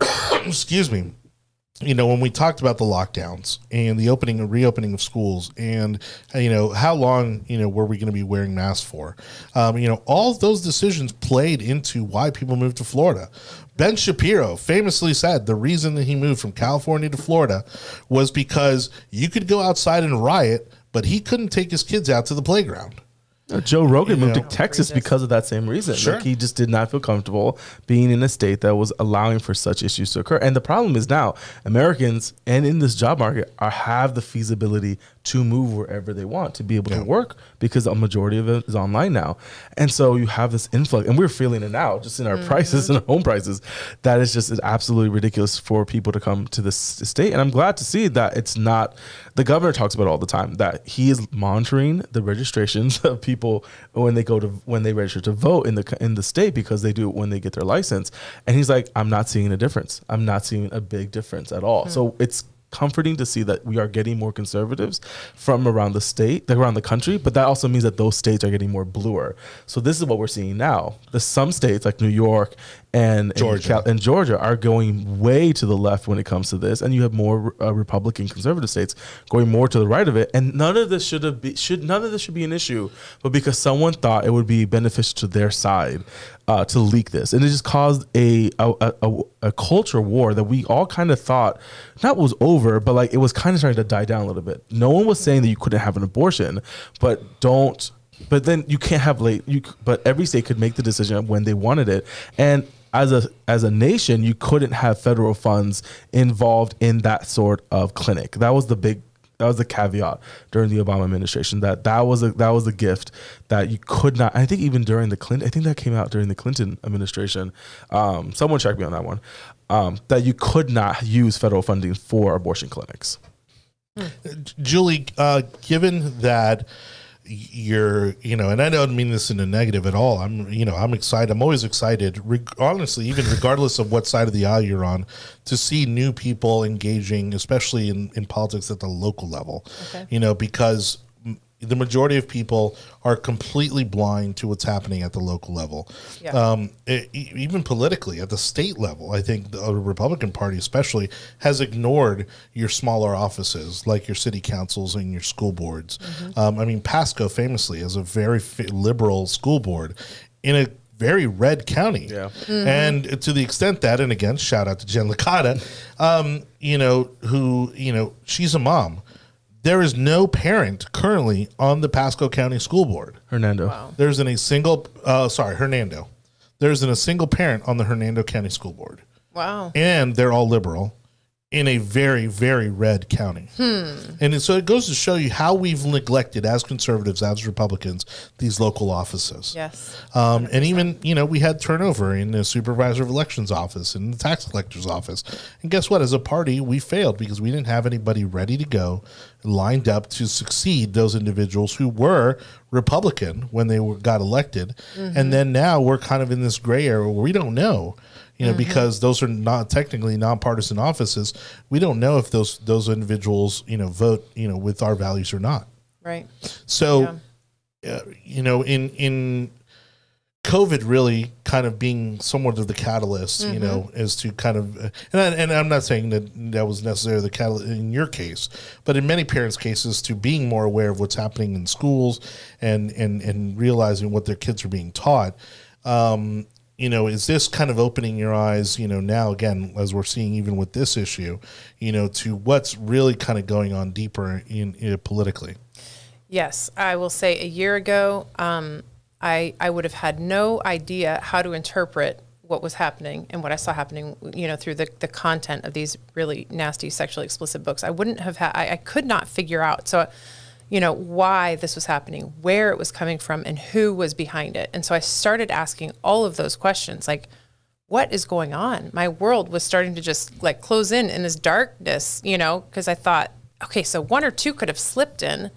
*coughs* excuse me you know when we talked about the lockdowns and the opening and reopening of schools and you know how long you know were we going to be wearing masks for um, you know all of those decisions played into why people moved to florida ben shapiro famously said the reason that he moved from california to florida was because you could go outside and riot but he couldn't take his kids out to the playground Uh, Joe Rogan moved know. to Texas because of that same reason. Sure. Like he just did not feel comfortable being in a state that was allowing for such issues to occur. And the problem is now Americans and in this job market are have the feasibility to move wherever they want to be able Yeah. to work because a majority of it is online now. And so you have this influx, and we're feeling it now just in our mm-hmm. prices *laughs* and our home prices. That is just absolutely ridiculous for people to come to this state. And I'm glad to see that it's not. The governor talks about it all the time that he is monitoring the registrations *laughs* of people when they go to when they register to vote in the in the state because they do it when they get their license. And he's like, I'm not seeing a difference. I'm not seeing a big difference at all. So hmm. it's comforting to see that we are getting more conservatives from around the state, like around the country. But that also means that those states are getting more bluer. So this is what we're seeing now. The some states like New York and Georgia. and, and Georgia are going way to the left when it comes to this, and you have more uh, Republican conservative states going more to the right of it. And none of this should have be, should none of this should be an issue, but because someone thought it would be beneficial to their side uh, to leak this, and it just caused a a, a, a culture war that we all kind of thought not was over, but like it was kind of starting to die down a little bit. No one was saying that you couldn't have an abortion, but don't. But then you can't have late. You but every state could make the decision when they wanted it, and as a as a nation, you couldn't have federal funds involved in that sort of clinic. That was the big that was the caveat during the Obama administration that that was a that was a gift that you could not. I think even during the Clinton, I think that came out during the Clinton administration. Um, someone check me on that one. Um, that you could not use federal funding for abortion clinics. Julie, uh, given that you're, you know, and I don't mean this in a negative at all. I'm, you know, I'm excited. I'm always excited, reg- honestly, even regardless of what side of the aisle you're on, to see new people engaging, especially in, in politics at the local level. Okay. You know, because the majority of people are completely blind to what's happening at the local level. Yeah. Um, e- even politically, at the state level, I think the Republican Party, especially, has ignored your smaller offices like your city councils and your school boards. Um, I mean, Pasco famously is a very fi- liberal school board in a very red county. Yeah. And to the extent that, and again, shout out to Jen Licata, um, you know, who, you know, she's a mom. There is no parent currently on the Pasco County School Board. Hernando. There isn't a single, uh, sorry, Hernando. There isn't a single parent on the Hernando County School Board. Wow. And they're all liberal in a very, very red county. And so it goes to show you how we've neglected as conservatives, as Republicans, these local offices. Yes. Um, and even, you know, we had turnover in the supervisor of elections office and the tax collector's office. And guess what? As a party, we failed because we didn't have anybody ready to go, lined up to succeed those individuals who were Republican when they were, got elected. And then now we're kind of in this gray area where we don't know. You know, because those are not technically nonpartisan offices, we don't know if those those individuals, you know, vote, you know, with our values or not. Right. So, uh, you know, in in COVID really kind of being somewhat of the catalyst, you know, as to kind of, uh, and, I, and I'm not saying that that was necessarily the catalyst in your case, but in many parents' cases, to being more aware of what's happening in schools and and and realizing what their kids are being taught. Um, you know, is this kind of opening your eyes, you know, now again, as we're seeing even with this issue, you know, to what's really kind of going on deeper in, in politically? Yes, I will say a year ago, um, I I would have had no idea how to interpret what was happening and what I saw happening, you know, through the, the content of these really nasty sexually explicit books. I wouldn't have had, I, I could not figure out. So, you know, why this was happening, where it was coming from, and who was behind it. And so I started asking all of those questions, like, what is going on? My world was starting to just like close in in this darkness, you know, because I thought, okay, so one or two could have slipped in,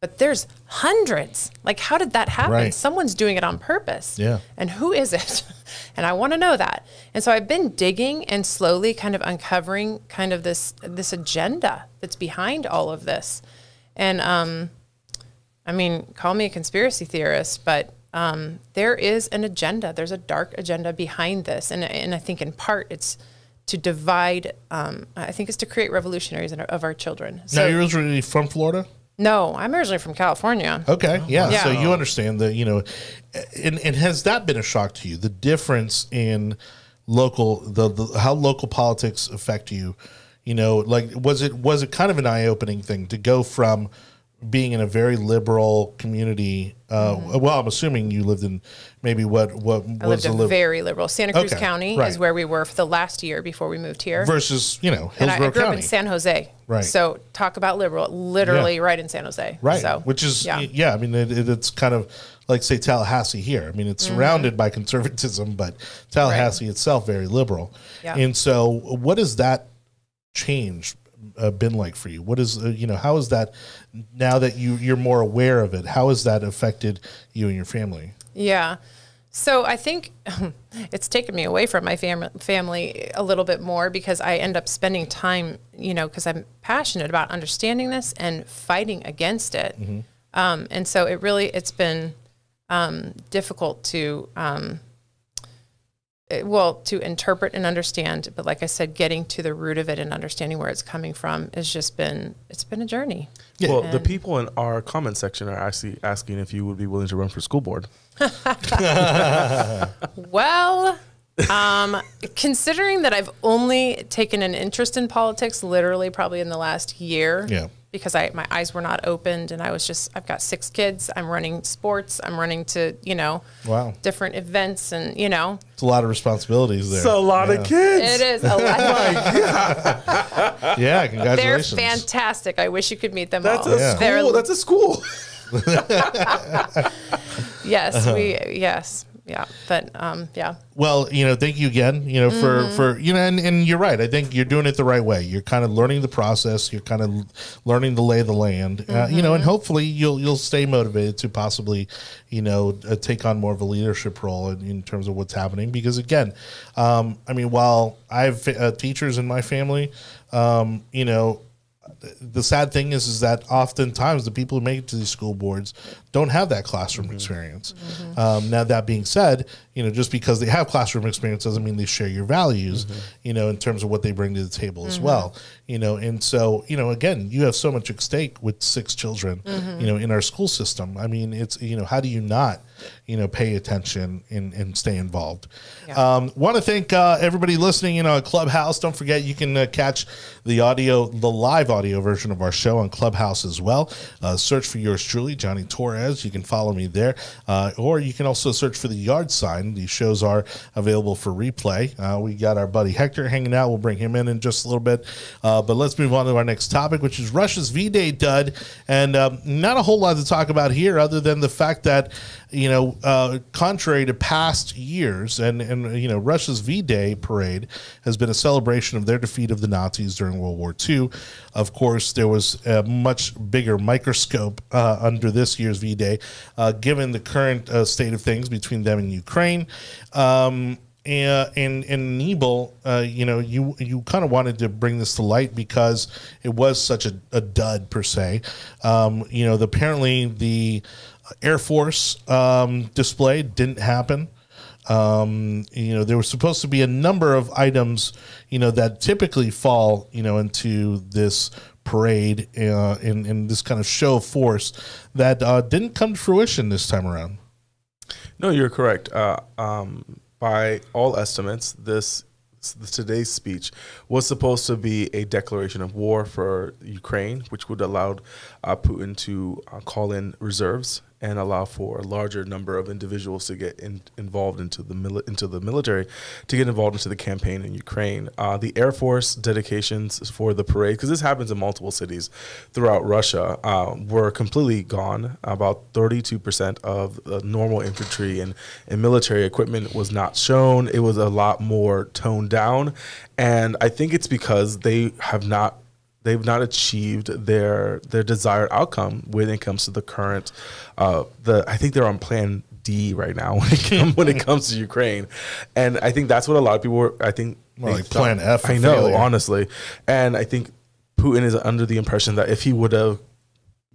but there's hundreds. Like, how did that happen? Right. Someone's doing it on purpose. Yeah. And who is it? *laughs* and I want to know that. And so I've been digging and slowly kind of uncovering kind of this this agenda that's behind all of this. And um, I mean, call me a conspiracy theorist, but um, there is an agenda. There's a dark agenda behind this, and and I think in part it's to divide. Um, I think it's to create revolutionaries our, of our children. now you're originally from Florida. no, I'm originally from California. Okay, yeah. Yeah. So you understand that, you know, and, and has that been a shock to you? The difference in local, the, the how local politics affect you. You know, like was it was it kind of an eye opening thing to go from being in a very liberal community? Uh, Well, I'm assuming you lived in maybe what what Mm-hmm. I was lived a lib- very liberal. Santa Cruz Okay, County right. is where we were for the last year before we moved here. versus you know and I, Hillsborough I grew County, up in San Jose. Right. So talk about liberal, literally Yeah. right in San Jose. right? So Which is yeah. yeah, I mean it, it, it's kind of like say Tallahassee here. I mean it's Mm-hmm. surrounded by conservatism, but Tallahassee itself very liberal. Yeah. And so, what is that change uh, been like for you? What is uh, you know how is that now that you you're more aware of it? How has that affected you and your family? Yeah. So I think *laughs* it's taken me away from my fam- family a little bit more because I end up spending time, you know, because I'm passionate about understanding this and fighting against it. Um, and so it really, it's been um, difficult to, um, well, to interpret and understand. But like I said, getting to the root of it and understanding where it's coming from has just been, it's been a journey. Well, the people in our comment section are actually asking if you would be willing to run for school board. *laughs* *laughs* Well, um, considering that I've only taken an interest in politics literally probably in the last year. Yeah. Because I my eyes were not opened and I was just I've got six kids. I'm running sports. I'm running to, you know, Wow. different events and you know. It's a lot of responsibilities there. It's a lot yeah. of kids. It is a lot. *laughs* Yeah, congratulations. They're fantastic. I wish you could meet them That's all. a Yeah. school. They're- That's a school. *laughs* yes, Uh-huh. we yes. Yeah. But um yeah. Well, you know, thank you again, you know, for for you know, and, and you're right. I think you're doing it the right way. You're kind of learning the process. You're kind of learning the lay of the land, uh, you know, and hopefully you'll you'll stay motivated to possibly, you know, uh, take on more of a leadership role in, in terms of what's happening. Because again, um, I mean, while I have uh, teachers in my family, um, you know, the sad thing is is that oftentimes the people who make it to these school boards don't have that classroom experience. Um, now that being said, you know just because they have classroom experience doesn't mean they share your values. You know, in terms of what they bring to the table as well. You know, and so you know again, you have so much at stake with six children. You know, in our school system. I mean, it's you know how do you not you know pay attention and, and stay involved. Um, Want to thank uh, everybody listening in on Clubhouse. Don't forget you can uh, catch the audio, the live audio version of our show on Clubhouse as well. Uh, search for yours truly, Jonny Torres. You can follow me there, uh, or you can also search for the Yard Sign. These shows are available for replay. Uh, we got our buddy Hector hanging out. We'll bring him in in just a little bit. Uh, but let's move on to our next topic, which is Russia's V-Day dud, and um, not a whole lot to talk about here, other than the fact that you know, uh, contrary to past years, and and you know, Russia's V-Day parade has been a celebration of their defeat of the Nazis during World War II. Of course, there was a much bigger microscope uh, under this year's V-Day, uh, given the current uh, state of things between them and Ukraine. Um, and and, and Anibal, uh, you know, you you kind of wanted to bring this to light because it was such a, a dud per se. Um, you know, the, apparently the Air Force um, display didn't happen. Um, you know, there was supposed to be a number of items, you know, that typically fall, you know, into this parade uh, in in this kind of show of force that uh, didn't come to fruition this time around. No, you're correct. Uh, um, by all estimates, this today's speech was supposed to be a declaration of war for Ukraine, which would allow uh, Putin to uh, call in reserves and allow for a larger number of individuals to get in, involved into the into the military, to get involved into the campaign in Ukraine. Uh, the Air Force dedications for the parade, because this happens in multiple cities throughout Russia, uh, were completely gone. About 32% of the normal infantry and, and military equipment was not shown. It was a lot more toned down, and I think it's because they have not they've not achieved their their desired outcome when it comes to the current uh the I think they're on plan D right now *laughs* when it comes when it comes to Ukraine. And I think that's what a lot of people were I think More like plan F for know, failure. honestly. And I think Putin is under the impression that if he would have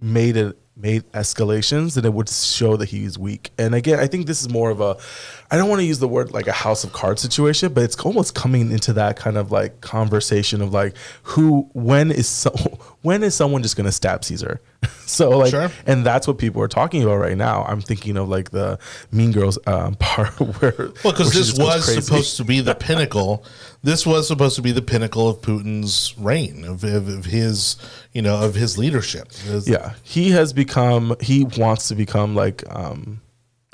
made it made escalations, then it would show that he's weak. And again, I think this is more of a I don't want to use the word like a house of cards situation, but it's almost coming into that kind of like conversation of like who when is so *laughs* when is someone just gonna stab Caesar? *laughs* so like Sure. and that's what people are talking about right now. I'm thinking of like the Mean Girls um, *laughs* part where Well, because this was supposed to be the pinnacle. This was supposed to be the pinnacle of Putin's reign, of, of, of his, you know, of his leadership. His- Yeah, he has become. He wants to become like. um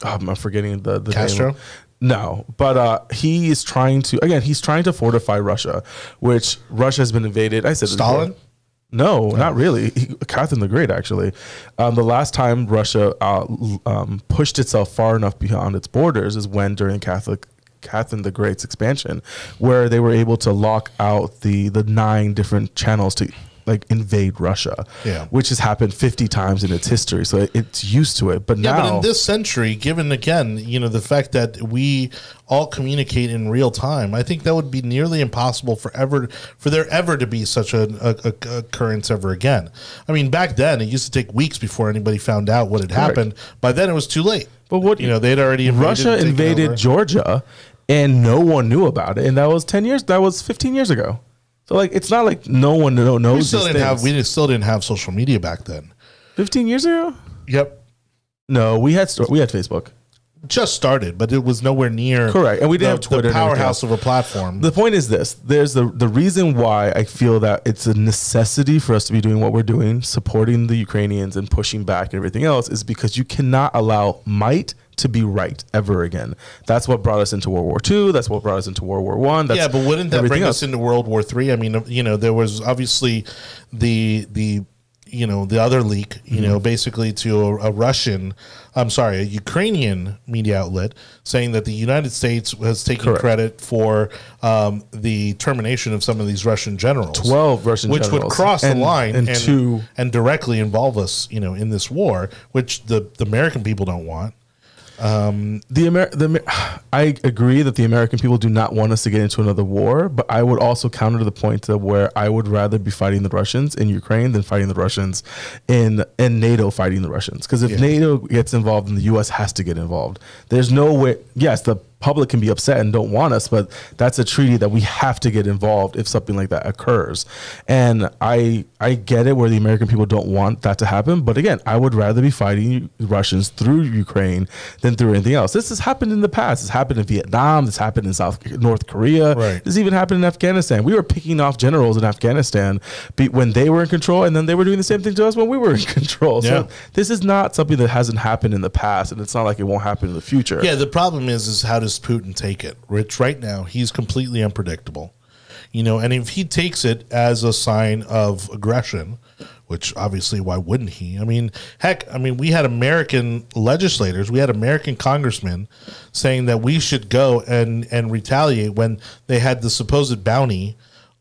I'm forgetting the the Castro? Name. No, but uh, he is trying to again. He's trying to fortify Russia, which Russia has been invaded. I said before. Stalin? No, not really. He, Catherine the Great, actually. Um, the last time Russia uh, um, pushed itself far enough beyond its borders is when during Catholic Catherine the Great's expansion, where they were able to lock out the the nine different channels to like invade Russia, Yeah. which has happened 50 times in its history. So it, it's used to it. But Yeah, now, but in this century, given again, you know, the fact that we all communicate in real time, I think that would be nearly impossible for ever for there ever to be such a, occurrence ever again. I mean, back then it used to take weeks before anybody found out what had happened. By then it was too late. But what- you know, they'd already invaded Russia invaded over. Georgia and no one knew about it. And that was 10 years, that was 15 years ago. So like, it's not like no one know- knows We still didn't have we still didn't have social media back then. 15 years ago? Yep, No, we had, we had Facebook. just started, but it was nowhere near Correct. And we didn't the, have Twitter the powerhouse of a platform. The point is this: there's the the reason why I feel that it's a necessity for us to be doing what we're doing, supporting the Ukrainians and pushing back and everything else, is because you cannot allow might to be right ever again. That's what brought us into World War II. That's what brought us into World War One. yeah, but wouldn't that bring else. us into World War Three? I mean, you know, there was obviously the the you know the other leak, you Mm-hmm. know, basically to a, a Russian, I'm sorry, a Ukrainian media outlet saying that the United States has taken Correct. credit for um, the termination of some of these Russian generals, Twelve Russian generals. which would cross And- the line and and and directly involve us, you know, in this war, which the the American people don't want. Um, the Amer- the Amer- *sighs* I agree that the American people do not want us to get into another war, but I would also counter to the point to where I would rather be fighting the Russians in Ukraine than fighting the Russians in in NATO fighting the Russians. Because if Yeah. NATO gets involved, then the U.S. has to get involved. There's no way. Yes, the public can be upset and don't want us, but that's a treaty that we have to get involved if something like that occurs. And I I get it where the American people don't want that to happen, but again, I would rather be fighting Russians through Ukraine than through anything else. This has happened in the past. It's happened in Vietnam. This happened in South North Korea. Right. This even happened in Afghanistan. We were picking off generals in Afghanistan be- when they were in control, and then they were doing the same thing to us when we were in *laughs* control. Yeah. So this is not something that hasn't happened in the past, and it's not like it won't happen in the future. Yeah, the problem is, is how does Putin take it? Which right now he's completely unpredictable, you know. And if he takes it as a sign of aggression, which obviously why wouldn't he? I mean, heck, I mean we had American legislators, we had American congressmen saying that we should go and and retaliate when they had the supposed bounty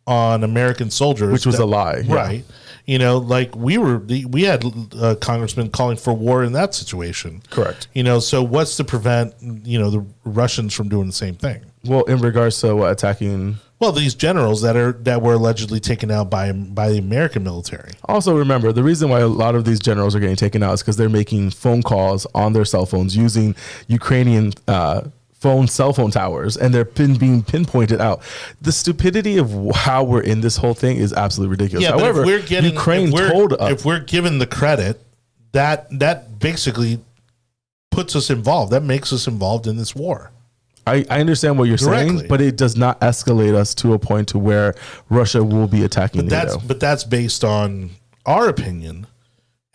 on American soldiers, Which was that- a lie, yeah. right? You know, like we were, we had uh, congressmen calling for war in that situation. Correct. You know, so what's to prevent you know the Russians from doing the same thing? Well, in regards to uh, attacking Well, these generals that are that were allegedly taken out by by the American military. Also, remember the reason why a lot of these generals are getting taken out is because they're making phone calls on their cell phones using Ukrainian uh, phone cell phone towers, and they're pin, being pinpointed out. The stupidity of how we're in this whole thing is absolutely ridiculous. Yeah, However, if we're getting Ukraine we're, told us if we're given the credit, that that basically puts us involved. That makes us involved in this war. I, I understand what you're Directly. saying, but it does not escalate us to a point to where Russia will be attacking But that's but that's based on our opinion.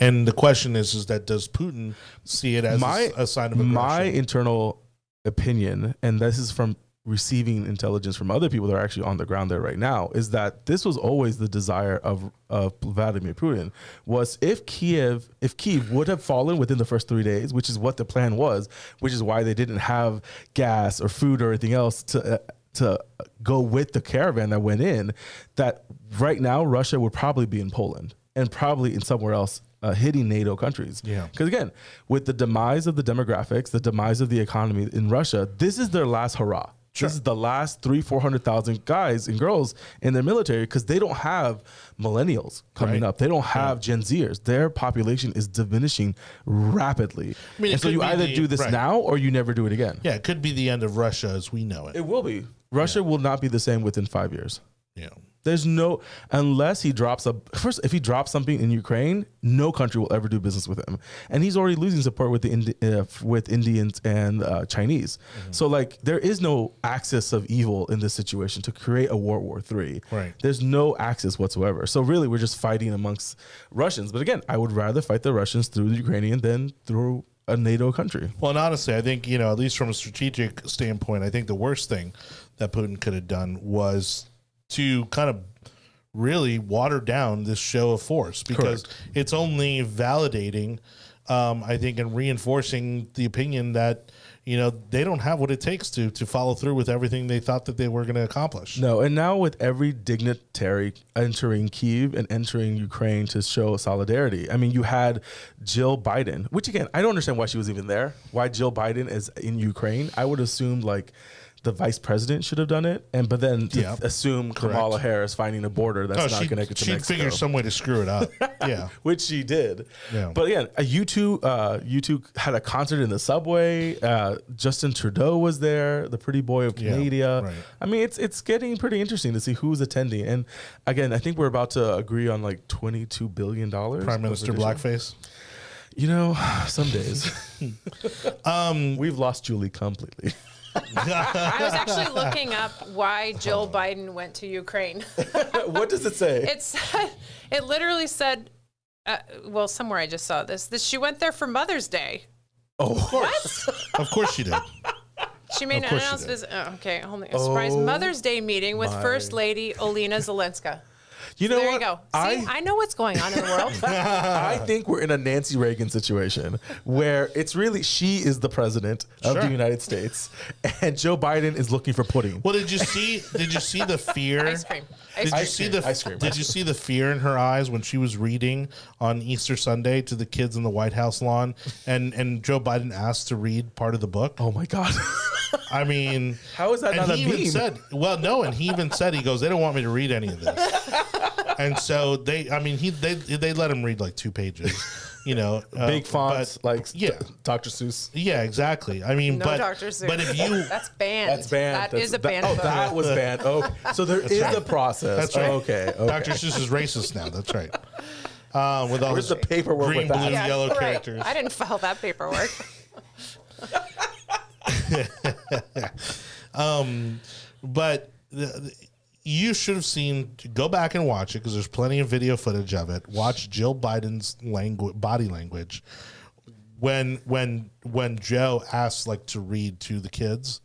And the question is, is that does Putin see it as My- a, a sign of aggression? my internal opinion, and this is from receiving intelligence from other people that are actually on the ground there right now, is that this was always the desire of of Vladimir Putin. Was if Kiev, if Kiev would have fallen within the first three days, which is what the plan was, which is why they didn't have gas or food or anything else to. Uh, to go with the caravan that went in, that right now Russia would probably be in Poland and probably in somewhere else uh, hitting NATO countries. Yeah. Because again, with the demise of the demographics, the demise of the economy in Russia, this is their last hurrah. This is the last three, four hundred thousand guys and girls in their military because they don't have millennials coming Right. up. They don't have Gen Zers. Their population is diminishing rapidly. I mean, and so you either the- do this right. now or you never do it again. yeah, it could be the end of Russia as we know it. It will be. Russia will not be the same within five years. Yeah. There's no unless he drops a first. If he drops something in Ukraine, no country will ever do business with him, and he's already losing support with the Indi- uh, with Indians and uh, Chinese. So like there is no axis of evil in this situation to create a World War Three. Right. There's no axis whatsoever. So really, we're just fighting amongst Russians. But again, I would rather fight the Russians through the Ukrainian than through a NATO country. Well, and honestly, I think you know, at least from a strategic standpoint, I think the worst thing that Putin could have done was to kind of really water down this show of force because it's only validating, um, I think, and reinforcing the opinion that you know, they don't have what it takes to to follow through with everything they thought that they were going to accomplish. No, and now with every dignitary entering Kiev and entering Ukraine to show solidarity, I mean, you had Jill Biden, which again, I don't understand why she was even there. Why Jill Biden is in Ukraine? I would assume like the vice president should have done it, and but then to Yep. assume Correct. Kamala Harris finding a border that's Oh, not she, connected to she'd Mexico. figure some way to screw it up. *laughs* yeah. which she did. Yeah. But again, uh, U2, uh, U2 had a concert in the subway. Uh, Justin Trudeau was there, the pretty boy of Yeah, Canada. right. I mean, it's it's getting pretty interesting to see who's attending. And again, I think we're about to agree on like twenty two billion dollars. Prime Minister Blackface. You know, *sighs* some days. *laughs* um, we've lost Julie completely. *laughs* *laughs* I was actually *laughs* looking up why Jill Biden went to Ukraine. *laughs* what does it say? It said, it literally said, uh, well, somewhere I just saw this. That she went there for Mother's Day. oh, What? Of course she did. She made Of an course announced visit. Oh, okay, hold on. A surprise Oh Mother's Day meeting with my. First Lady Olena Zelenska. You know There what? you go. See, I, know what's going on in the world. *laughs* I think we're in a Nancy Reagan situation where it's really she is the president of the United States, and Joe Biden is looking for pudding. Well, did you see? Did you see the *laughs* fear? Ice cream. Ice Did you cream. see cream, the ice cream, Did ice you see the fear in her eyes when she was reading on Easter Sunday to the kids in the White House lawn, and and Joe Biden asked to read part of the book? Oh my God! *laughs* I mean, How is that and not a he even meme? said, well, no, and he even said he goes, they don't want me to read any of this, and so they, I mean, he they they let him read like two pages, you know, *laughs* uh, Big fonts, but- like yeah. Dr. Seuss. yeah, exactly. I mean, No but Dr. Seuss. but if you That's banned. That's banned. That That's, is a that- Oh, book. that was banned. Oh, so there is right. a process. That's right. Okay. okay. Dr. Seuss is racist now. That's right. Uh, with all Where's the paperwork green, with that? blue, Yeah, yellow right. characters. I didn't file that paperwork. *laughs* *laughs* but the, the- you should have seen. Go back and watch it because there's plenty of video footage of it. Watch Jill Biden's language, body language when when when Joe asks like to read to the kids.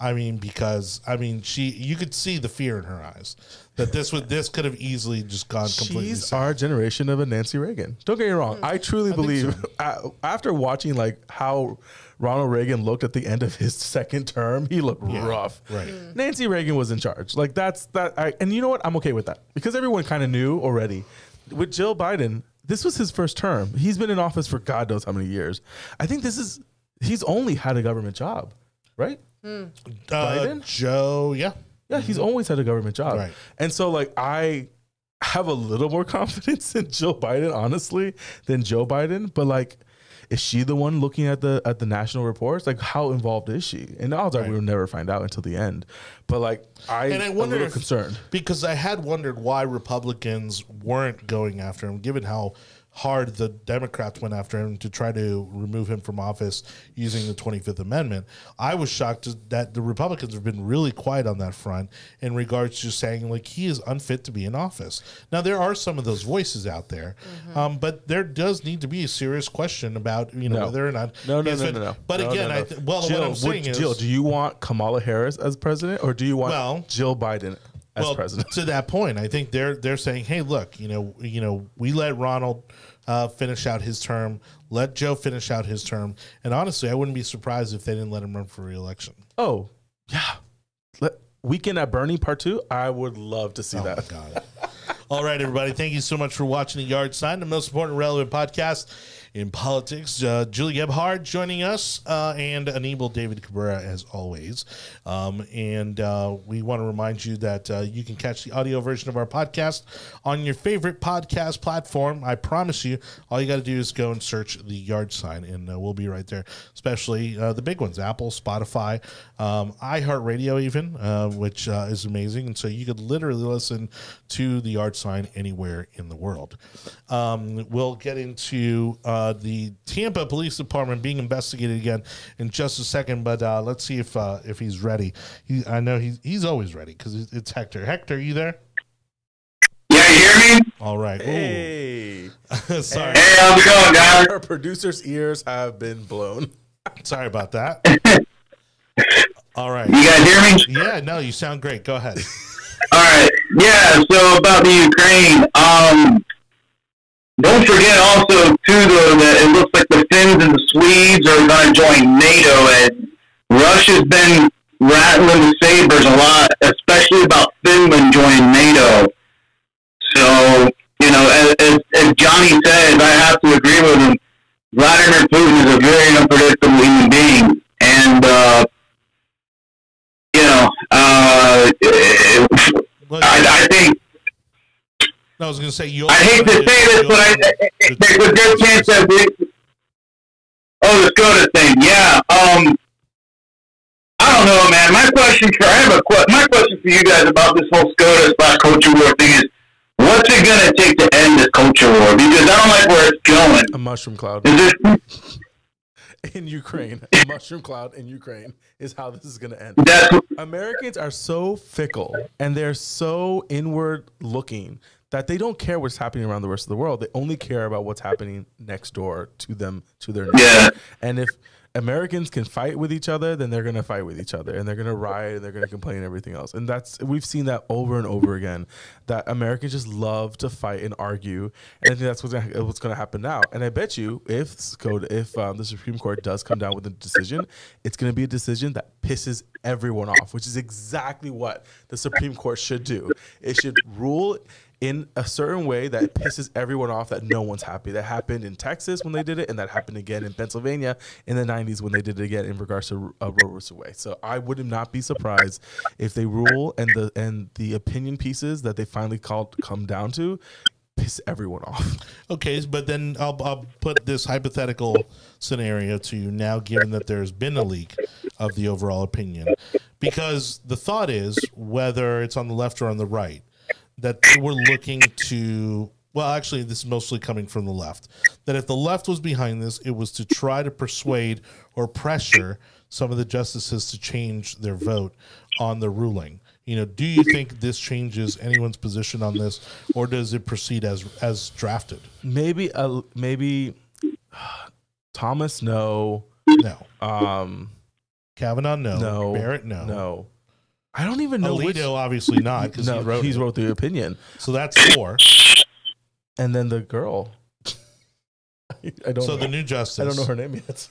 I mean, because I mean, she you could see the fear in her eyes that this would this could have easily just gone completely. She's south. our generation of a Nancy Reagan. Don't get me wrong. Mm. I truly believe a- after watching like how Ronald Reagan looked at the end of his *laughs* second term, he looked rough. right. Mm. Nancy Reagan was in charge. Like that's that. I, and you know what? I'm okay with that because everyone kind of knew already. With Jill Biden, this was his first term. He's been in office for God knows how many years. I think this is he's only had a government job, right? Hmm. Uh, Biden? Joe, yeah, Yeah, he's mm-hmm. always had a government job. Right. And so like I have a little more *laughs* confidence in Joe Biden, honestly, than Joe Biden. But like, is she the one looking at the at the national reports? Like, how involved is she? And odds are Right. we'll never find out until the end. But like, I And I am a little if- concerned. because I had wondered why Republicans weren't going after him, given how hard the Democrats went after him to try to remove him from office using the 25th Amendment. I was shocked that the Republicans have been really quiet on that front in regards to saying like he is unfit to be in office. Now there are some of those voices out there, um, but there does need to be a serious question about you know No. whether or not No, no, he's no, fit. no, no. But No, again, no, I no. th- well, Jill, what I'm would- saying is, Jill, do you want Kamala Harris as president, or do you want Well- Jill Biden as well, president? to that point, I think they're they're saying, hey, look, you know, you know, we let Ronald uh, finish out his term, let Joe finish out his term, and honestly, I wouldn't be surprised if they didn't let him run for reelection. Oh, yeah. Let, Weekend at Bernie Part Two. I would love to see Oh that. All right, everybody, thank you so much for watching the Yard Sign, the most important relevant podcast in politics. Uh, Julie Gebhard joining us, uh, and Anibal David Cabrera as always. Um, and uh, we want to remind you that uh, you can catch the audio version of our podcast on your favorite podcast platform. I promise you, all you got to do is go and search the Yard Sign, and uh, we'll be right there. Especially uh, the big ones: Apple, Spotify, um, iHeartRadio, even, which is amazing. And so you could literally listen to the Yard Sign anywhere in the world. Um, we'll get into uh, the Tampa Police Department being investigated again in just a second, but uh, let's see if uh, if he's ready. He, I know he's he's always ready because it's Hector. Hector, you there? Yeah, you hear me? All right. Ooh. Hey, *laughs* sorry, Hey, how's it going, guys? our producer's ears have been blown. *laughs* sorry about that. *laughs* All right. You guys hear me? Yeah, no, you sound great. Go ahead. All right. Yeah. So about the Ukraine, um, don't forget also too though that it looks like the Finns and the Swedes are going to join NATO, and Rush has been rattling the sabers a lot, especially about Finland joining NATO. So, you know, as, as, as Jonny says, I have to agree with him. Vladimir Putin is a very unpredictable human being, and uh, you know, uh, I, I think I was going to say you. I hate to say this, but I, there's a good chance that we. Oh, the SCOTUS thing, yeah. Um, I don't know, man. My question for I have a que- my question for you guys about this whole SCOTUS slash culture war thing is, what's it gonna take to end this culture war? Because I don't like where it's going. A mushroom cloud Is this *laughs* in Ukraine. A mushroom cloud in Ukraine is how this is going to end. that's Americans are so fickle and they're so inward looking that they don't care what's happening around the rest of the world. They only care about what's happening next door to them, to their neighbor. Yeah. And if Americans can fight with each other, then they're going to fight with each other and they're going to riot and they're going to complain and everything else. And that's, we've seen that over and over again that Americans just love to fight and argue. And I think that's what's gonna, what's going to happen now. And I bet you if if um, the Supreme Court does come down with a decision, it's going to be a decision that pisses everyone off, which is exactly what the Supreme Court should do. It should rule in a certain way that pisses everyone off that no one's happy. That happened in Texas when they did it, and that happened again in Pennsylvania in the 90s when they did it again in regards to uh, Roe vs. Wade. So I would not be surprised if they rule and the and the opinion pieces that they finally called come down to piss everyone off. Okay, but then I'll, I'll put this hypothetical scenario to you now, given that there's been a leak of the overall opinion. Because the thought is, whether it's on the left or on the right, that they were looking to, well, actually, this is mostly coming from the left, that if the left was behind this, it was to try to persuade or pressure some of the justices to change their vote on the ruling. You know, do you think this changes anyone's position on this, or does it proceed as as drafted? Maybe a maybe *sighs* Thomas no. No. Um Kavanaugh, no. no. Barrett, no. No. I don't even know Alito, which obviously not because no, he wrote. he's it. wrote the opinion. So that's four. And then the girl. I don't So know. the new justice. I don't know her name yet.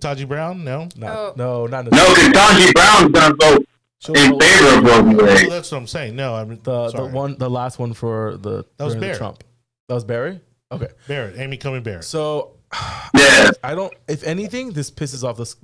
Taji Brown, no. Not, Oh. No, not no, because Tanji Brown's gonna vote She'll in vote- favor of Roe v. Oh, Wade. that's what I'm saying. No, I'm the the one the last one for the That was during the Barrett. Trump. That was Barry. Okay, Barrett, Amy Coney Barrett. so *sighs* Yeah. I don't. If anything, this pisses off the,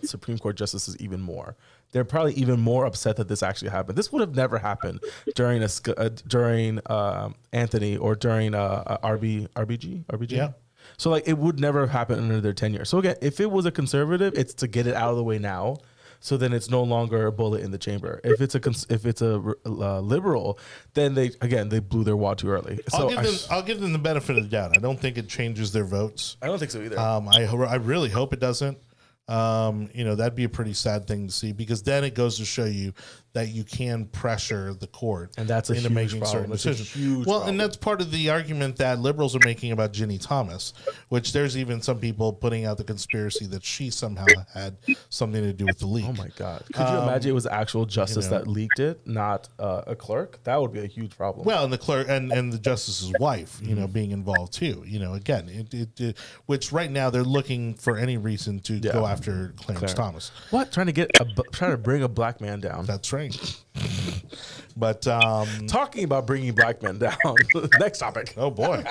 the Supreme Court justices even more. They're probably even more upset that this actually happened. This would have never happened during a uh, during um, Anthony or during uh, uh, RB RBG RBG. Yeah. So like it would never have happened under their tenure. So again, if it was a conservative, it's to get it out of the way now. So then it's no longer a bullet in the chamber. If it's a if it's a uh, liberal, then they again they blew their wad too early. I'll So give I, them. I'll give them the benefit of the doubt. I don't think it changes their votes. I don't think so either. Um, I I really hope it doesn't. Um, you know that'd be a pretty sad thing to see because then it goes to show you that you can pressure the court And that's a into huge making problem. certain That's decisions. well, problem. and that's part of the argument that liberals are making about Ginni Thomas, which there's even some people putting out the conspiracy that she somehow had something to do with the leak. Oh my god! Could you imagine it was actual justice know. that leaked it, not uh, a clerk? That would be a huge problem. Well, and the clerk and, and the justice's wife, you Mm-hmm. know, being involved too. You know, again, it, it, it which right now they're looking for any reason to go after Clarence Clarence. Thomas. what? Trying to get a, trying to bring a black man down. That's right. But um, Talking about bringing black men down. *laughs* Next topic. oh boy.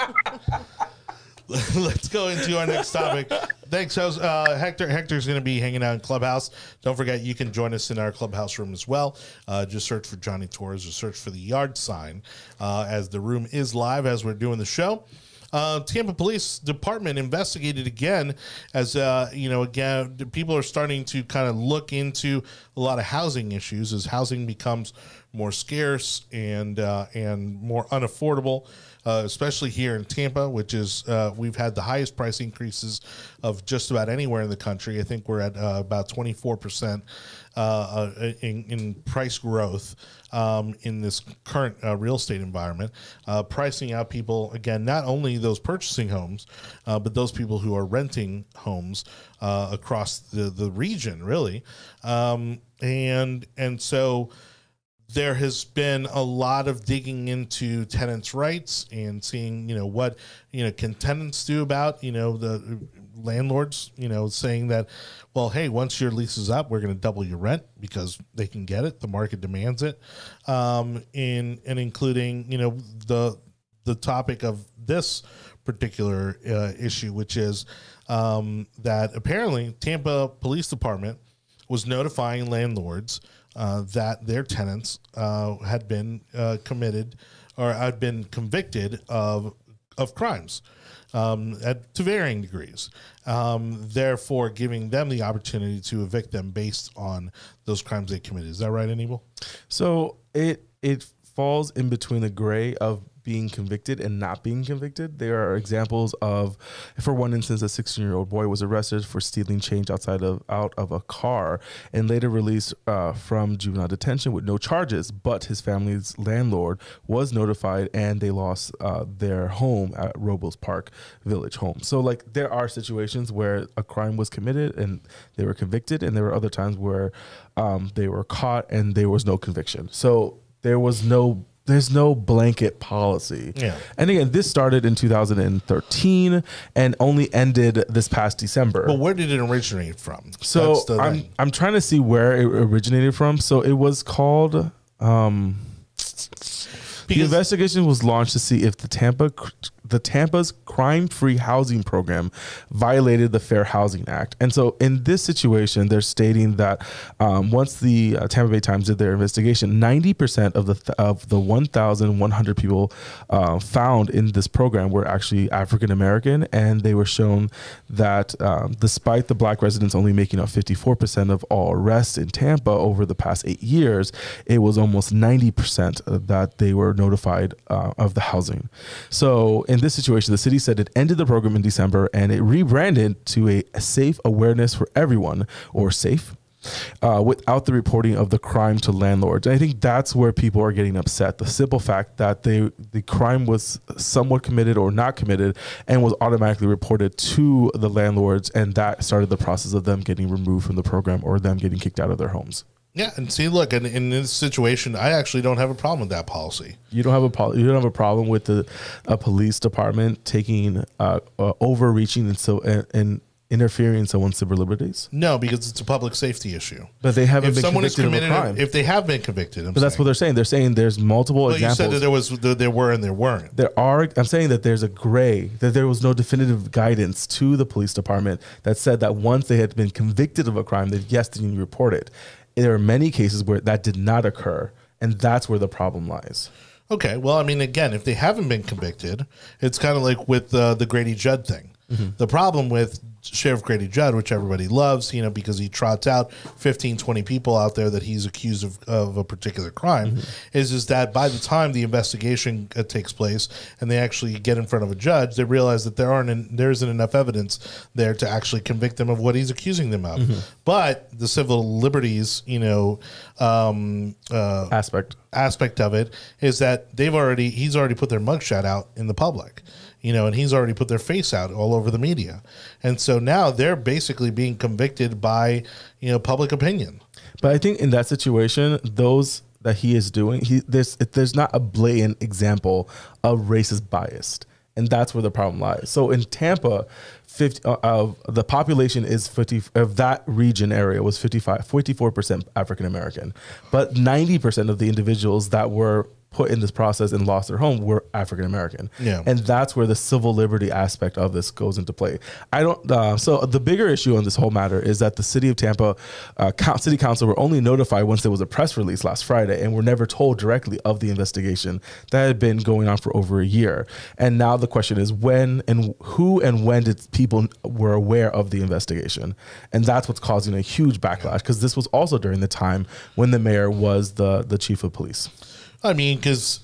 Let's go into our next topic. Thanks, host. Uh, Hector. Hector's going to be hanging out in Clubhouse. Don't forget, you can join us in our Clubhouse room as well. Uh, just search for Jonny Torres or search for the yard sign, uh, as the room is live as we're doing the show. Uh, Tampa Police Department investigated again, as uh, you know, again, people are starting to kind of look into a lot of housing issues as housing becomes more scarce and uh, and more unaffordable, uh, especially here in Tampa, which is uh, we've had the highest price increases of just about anywhere in the country. I think we're at uh, about twenty four percent uh, in, in price growth um, in this current uh, real estate environment, uh, pricing out people again, not only those purchasing homes, uh, but those people who are renting homes uh, across the, the region, really. Um, and and so there has been a lot of digging into tenants' rights and seeing, you know, what you know can tenants do about, you know, the landlords, you know, saying that, well, hey, once your lease is up, we're going to double your rent because they can get it, the market demands it, um, in and including, you know, the the topic of this particular uh, issue, which is um, that apparently Tampa Police Department was notifying landlords uh, that their tenants uh, had been uh, committed or had been convicted of of crimes um, at, to varying degrees. Um, therefore, giving them the opportunity to evict them based on those crimes they committed. Is that right, Anibal? So it it falls in between the gray of being convicted and not being convicted. There are examples of, for one instance, a 16 year old boy was arrested for stealing change outside of out of a car and later released uh, from juvenile detention with no charges. But his family's landlord was notified and they lost uh, their home at Robles Park Village Home. So, like, there are situations where a crime was committed and they were convicted, and there were other times where um, they were caught and there was no conviction. So there was no there's no blanket policy. Yeah. And again, this started in 2013 and only ended this past December. But where did it originate from? so I'm thing. I'm trying to see where it originated from. So it was called um the investigation was launched to see if the Tampa the Tampa's crime-free housing program violated the Fair Housing Act. And so in this situation, they're stating that um, once the uh, Tampa Bay Times did their investigation, 90% of the th- of the 1,100 people uh, found in this program were actually African American, and they were shown that um, despite the black residents only making up 54% of all arrests in Tampa over the past eight years, it was almost 90% that they were notified uh, of the housing. So in this situation, the city said it ended the program in December and it rebranded to a safe awareness for everyone or safe. Uh, without the reporting of the crime to landlords, and I think that's where people are getting upset. The simple fact that they the crime was somewhat committed or not committed, and was automatically reported to the landlords, and that started the process of them getting removed from the program or them getting kicked out of their homes. Yeah, and see, look, in, in this situation, I actually don't have a problem with that policy. You don't have a pol- you don't have a problem with the a police department taking uh, uh, overreaching and so and, and interfering in someone's civil liberties, No, because it's a public safety issue. but they haven't If been someone is convicted committed, of a crime. if they have been convicted, I'm but that's what they're saying. They're saying there's multiple Well, you examples. said that there was that there were and there weren't. there are i'm saying that there's a gray that there was no definitive guidance to the police department that said that once they had been convicted of a crime that yes then you report it there are many cases where that did not occur and that's where the problem lies Okay, well, I mean, again, if they haven't been convicted, it's kind of like with uh, the Grady Judd thing. The problem with Sheriff Grady Judd, which everybody loves, you know, because he trots out 15, 20 people out there that he's accused of, of a particular crime, is is that by the time the investigation uh, takes place and they actually get in front of a judge, they realize that there aren't en- there isn't enough evidence there to actually convict them of what he's accusing them of. But the civil liberties, you know, um, uh, aspect. aspect of it is that they've already he's already put their mugshot out in the public you know and he's already put their face out all over the media. And so now they're basically being convicted by you know public opinion. But i think in that situation those that he is doing he there's there's not a blatant example of racist bias. And that's where the problem lies. So in tampa 50 uh, of the population is 50 of that region area was 55 54% african american but 90% of the individuals that were put in this process and lost their home were African American. Yeah. And that's where the civil liberty aspect of this goes into play. I don't. Uh, so the bigger issue on this whole matter is that the city of Tampa, uh, city council were only notified once there was a press release last Friday, and were never told directly of the investigation that had been going on for over a year. And now the question is when and who and when did people were aware of the investigation, and that's what's causing a huge backlash because this was also during the time when the mayor was the the chief of police. I mean because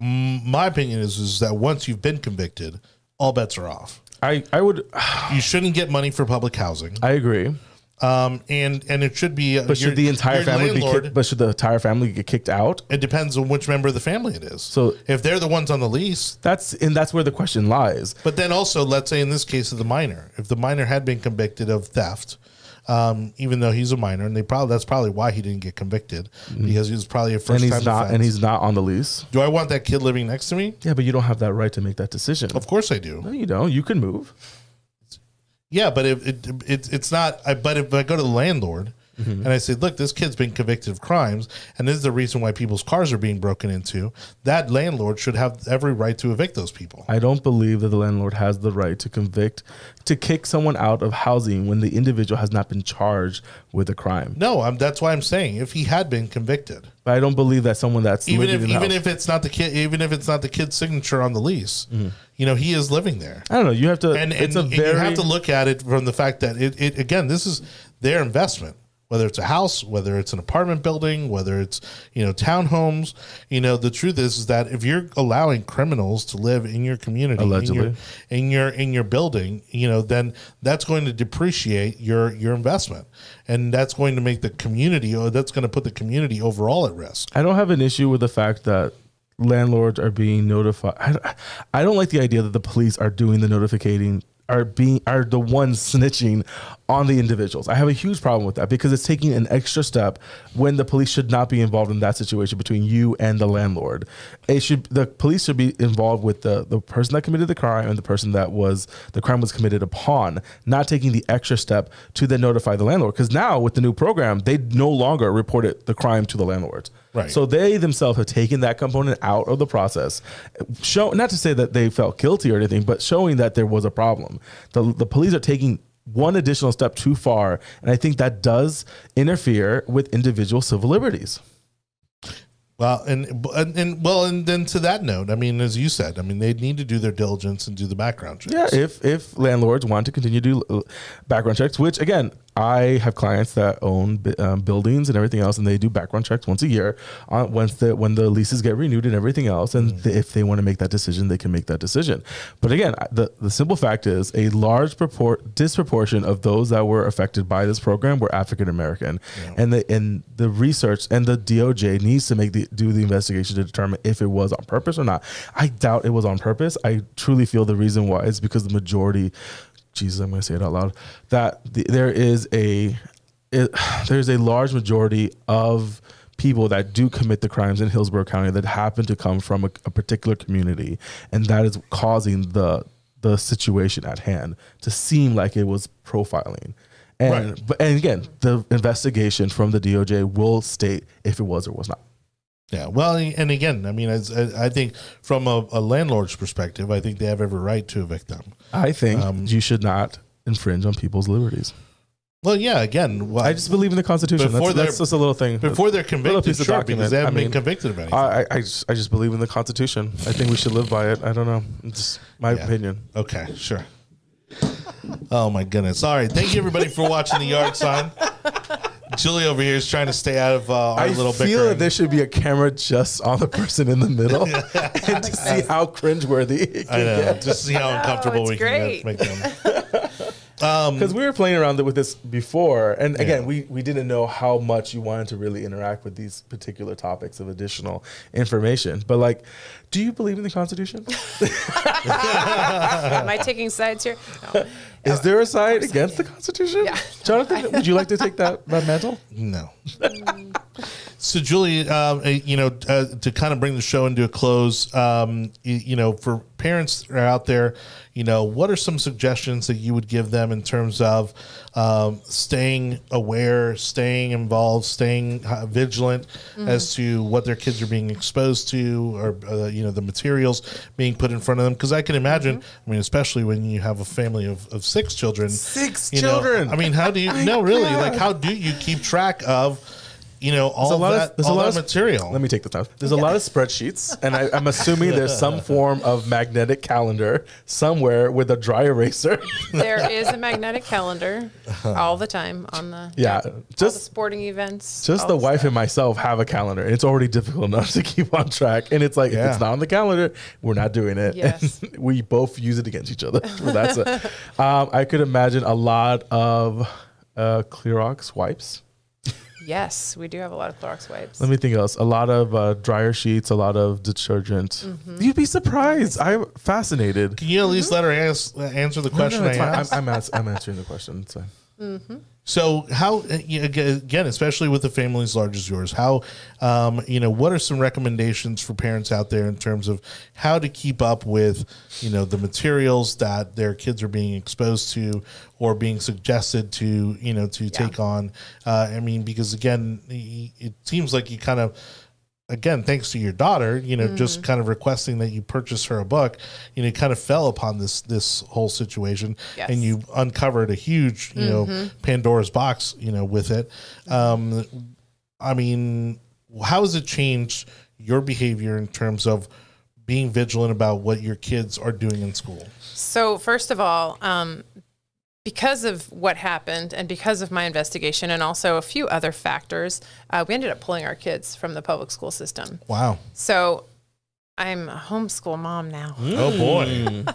my opinion is is that once you've been convicted all bets are off I I would you shouldn't get money for public housing I agree. um and and it should be But should the entire family be kicked, but should the entire family get kicked out? it depends on which member of the family it is So- if they're the ones on the lease That's and that's where the question lies. But then also, let's say in this case of the minor, if the minor had been convicted of theft, um, even though he's a minor, and they probably that's probably why he didn't get convicted because he was probably a first and time he's not, and he's not on the lease. Do I want that kid living next to me? Yeah, but you don't have that right to make that decision. Of course I do. No, you don't. You can move. Yeah, but if it, it it's not. I, but if I go to the landlord and I said, "Look, this kid's been convicted of crimes, and this is the reason why people's cars are being broken into," that landlord should have every right to evict those people. I don't believe that the landlord has the right to convict, to kick someone out of housing when the individual has not been charged with a crime. No, I'm, that's why I'm saying if he had been convicted, But I don't believe that someone that's even if even house- if it's not the kid, even if it's not the kid's signature on the lease, Mm-hmm. you know, he is living there. I don't know. You have to. and, it's and, a and very. you have to look at it from the fact that it, it again this is their investment whether it's a house whether it's an apartment building whether it's you know townhomes you know the truth is, is that if you're allowing criminals to live in your community in your, Allegedly. in your in your building you know then that's going to depreciate your your investment and that's going to make the community or that's going to put the community overall at risk I don't have an issue with the fact that landlords are being notified. I, I don't like the idea that the police are doing the notificating, are being are the ones snitching on the individuals. I have a huge problem with that because it's taking an extra step when the police should not be involved in that situation between you and the landlord. It should the police should be involved with the the person that committed the crime and the person that was the crime was committed upon, not taking the extra step to then notify the landlord. Because now with the new program, they no longer report it the crime to the landlords. Right. So they themselves have taken that component out of the process. Show not to say that they felt guilty or anything, but showing that there was a problem. The the police are taking one additional step too far, and I think that does interfere with individual civil liberties. Well, and, and and well, and then to that note, I mean, as you said, I mean, they need to do their diligence and do the background checks. Yeah, if if landlords want to continue to do background checks, which again, I have clients that own um, buildings and everything else, and they do background checks once a year. Uh, once the when the leases get renewed and everything else, and th- if they want to make that decision, they can make that decision. But again, the the simple fact is, a large purport disproportion of those that were affected by this program were African American, and the and the research and the DOJ needs to make the do the investigation to determine if it was on purpose or not. I doubt it was on purpose. I truly feel the reason why is because the majority Jesus, I'm going to say it out loud. That the, there is a it, *sighs* there's a large majority of people that do commit the crimes in Hillsborough County that happen to come from a, a particular community, and that is causing the the situation at hand to seem like it was profiling. And Right. but and again, the investigation from the DOJ will state if it was or was not. Yeah, well, and again, I mean, I I think from a, a landlord's perspective, I think they have every right to evict them. I think Um, you should not infringe on people's liberties. Well, yeah, again, well, I just believe in the Constitution. Before That's, that's just a little thing. before they're convicted, sure, document. because they haven't I been convicted of anything. I, I, I, just, I just believe in the Constitution. I think we should live by it. I don't know. It's my Yeah. opinion. okay, sure. *laughs* Oh my goodness! All right, thank you everybody for watching the yard sign. Julie over here is trying to stay out of uh, our I little feel bickering. that there should be a camera just on the person in the middle *laughs* *laughs* and to see how cringeworthy it I can know, get. just see how uncomfortable it's we great. can make them. Um, because we were playing around with this before, and again, Yeah. we, we didn't know how much you wanted to really interact with these particular topics of additional information. But like, do you believe in the Constitution? *laughs* Am I taking sides here? No. Is there a side against the Constitution? Yeah. Jonathan, would you like to take that, that mantle? No. Mm. So, Julie, um, uh, you know, uh, to kind of bring the show into a close, um, you, you know, for parents that are out there, you know, what are some suggestions that you would give them in terms of um, staying aware, staying involved, staying uh, vigilant as to what their kids are being exposed to, or uh, you know, the materials being put in front of them? Because I can imagine, I mean, especially when you have a family of, of six children, Six you know, children. I mean, how do you? *laughs* no, really, like, how do you keep track of, you know, all There's a lot that, of there's a lot that of material? Let me take the time. There's a lot of spreadsheets, and I, I'm assuming there's some *laughs* form of magnetic calendar somewhere with a dry eraser. *laughs* There is a magnetic calendar all the time on the yeah, all the just sporting events. just all the wife stuff. and myself have a calendar. And it's already difficult enough *laughs* to keep on track, and it's like if it's not on the calendar, we're not doing it. Yes. we both use it against each other. Well, that's it. Um, I could imagine a lot of uh, Clorox wipes. Yes, we do have a lot of Clorox wipes. Let me think else. A lot of uh, dryer sheets, a lot of detergent. Mm-hmm. You'd be surprised. I'm fascinated. Can you at least let her ask, answer the question no, it's I fine. I'm. I'm, ans- I'm answering the question. It's fine. So how uh, again, especially with a family as large as yours, how um, you know what are some recommendations for parents out there in terms of how to keep up with you know the materials that their kids are being exposed to or being suggested to you know to take on. Uh, I mean, because again, it seems like you kind of again, thanks to your daughter, you know, Mm-hmm. just kind of requesting that you purchase her a book, you know, kind of fell upon this this whole situation, Yes. and you uncovered a huge, you Mm-hmm. know, Pandora's box, you know, with it. Um, I mean, how has it changed your behavior in terms of being vigilant about what your kids are doing in school? So first of all, um, because of what happened and because of my investigation and also a few other factors, uh, we ended up pulling our kids from the public school system. Wow. So I'm a homeschool mom now. Oh boy. *laughs*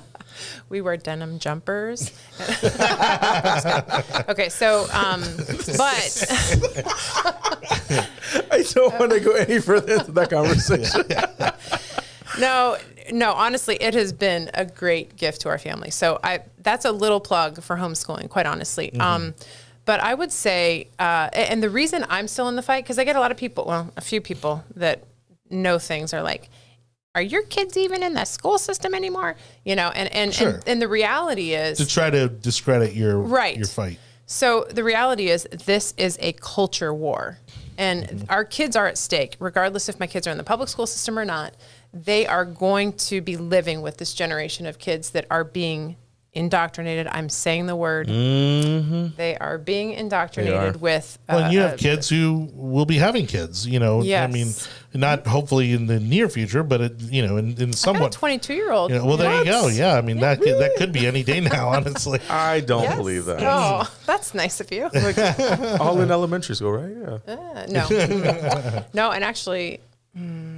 We wear denim jumpers. *laughs* okay, so um, but *laughs* I don't want to go any further into that conversation. no, no, honestly, it has been a great gift to our family. So I that's a little plug for homeschooling, quite honestly. Um, but I would say, uh, and the reason I'm still in the fight because I get a lot of people, well, a few people that know things are like, "Are your kids even in the school system anymore?" You know, and and Sure. and, and the reality is, to try to discredit your Right. your fight. So the reality is, this is a culture war, and our kids are at stake, regardless if my kids are in the public school system or not. They are going to be living with this generation of kids that are being indoctrinated. I'm saying the word. They are being indoctrinated with. Well, and you uh, have kids who will be having kids, you know. I mean, not hopefully in the near future, but it, you know, in, in I somewhat. 22 year old. You know, well, there you go. Yeah, I mean that could, that could be any day now, *laughs* honestly. I don't believe that. Oh, that's nice of you. All in elementary school, right? Yeah. Uh, no, *laughs* no, and actually, mm,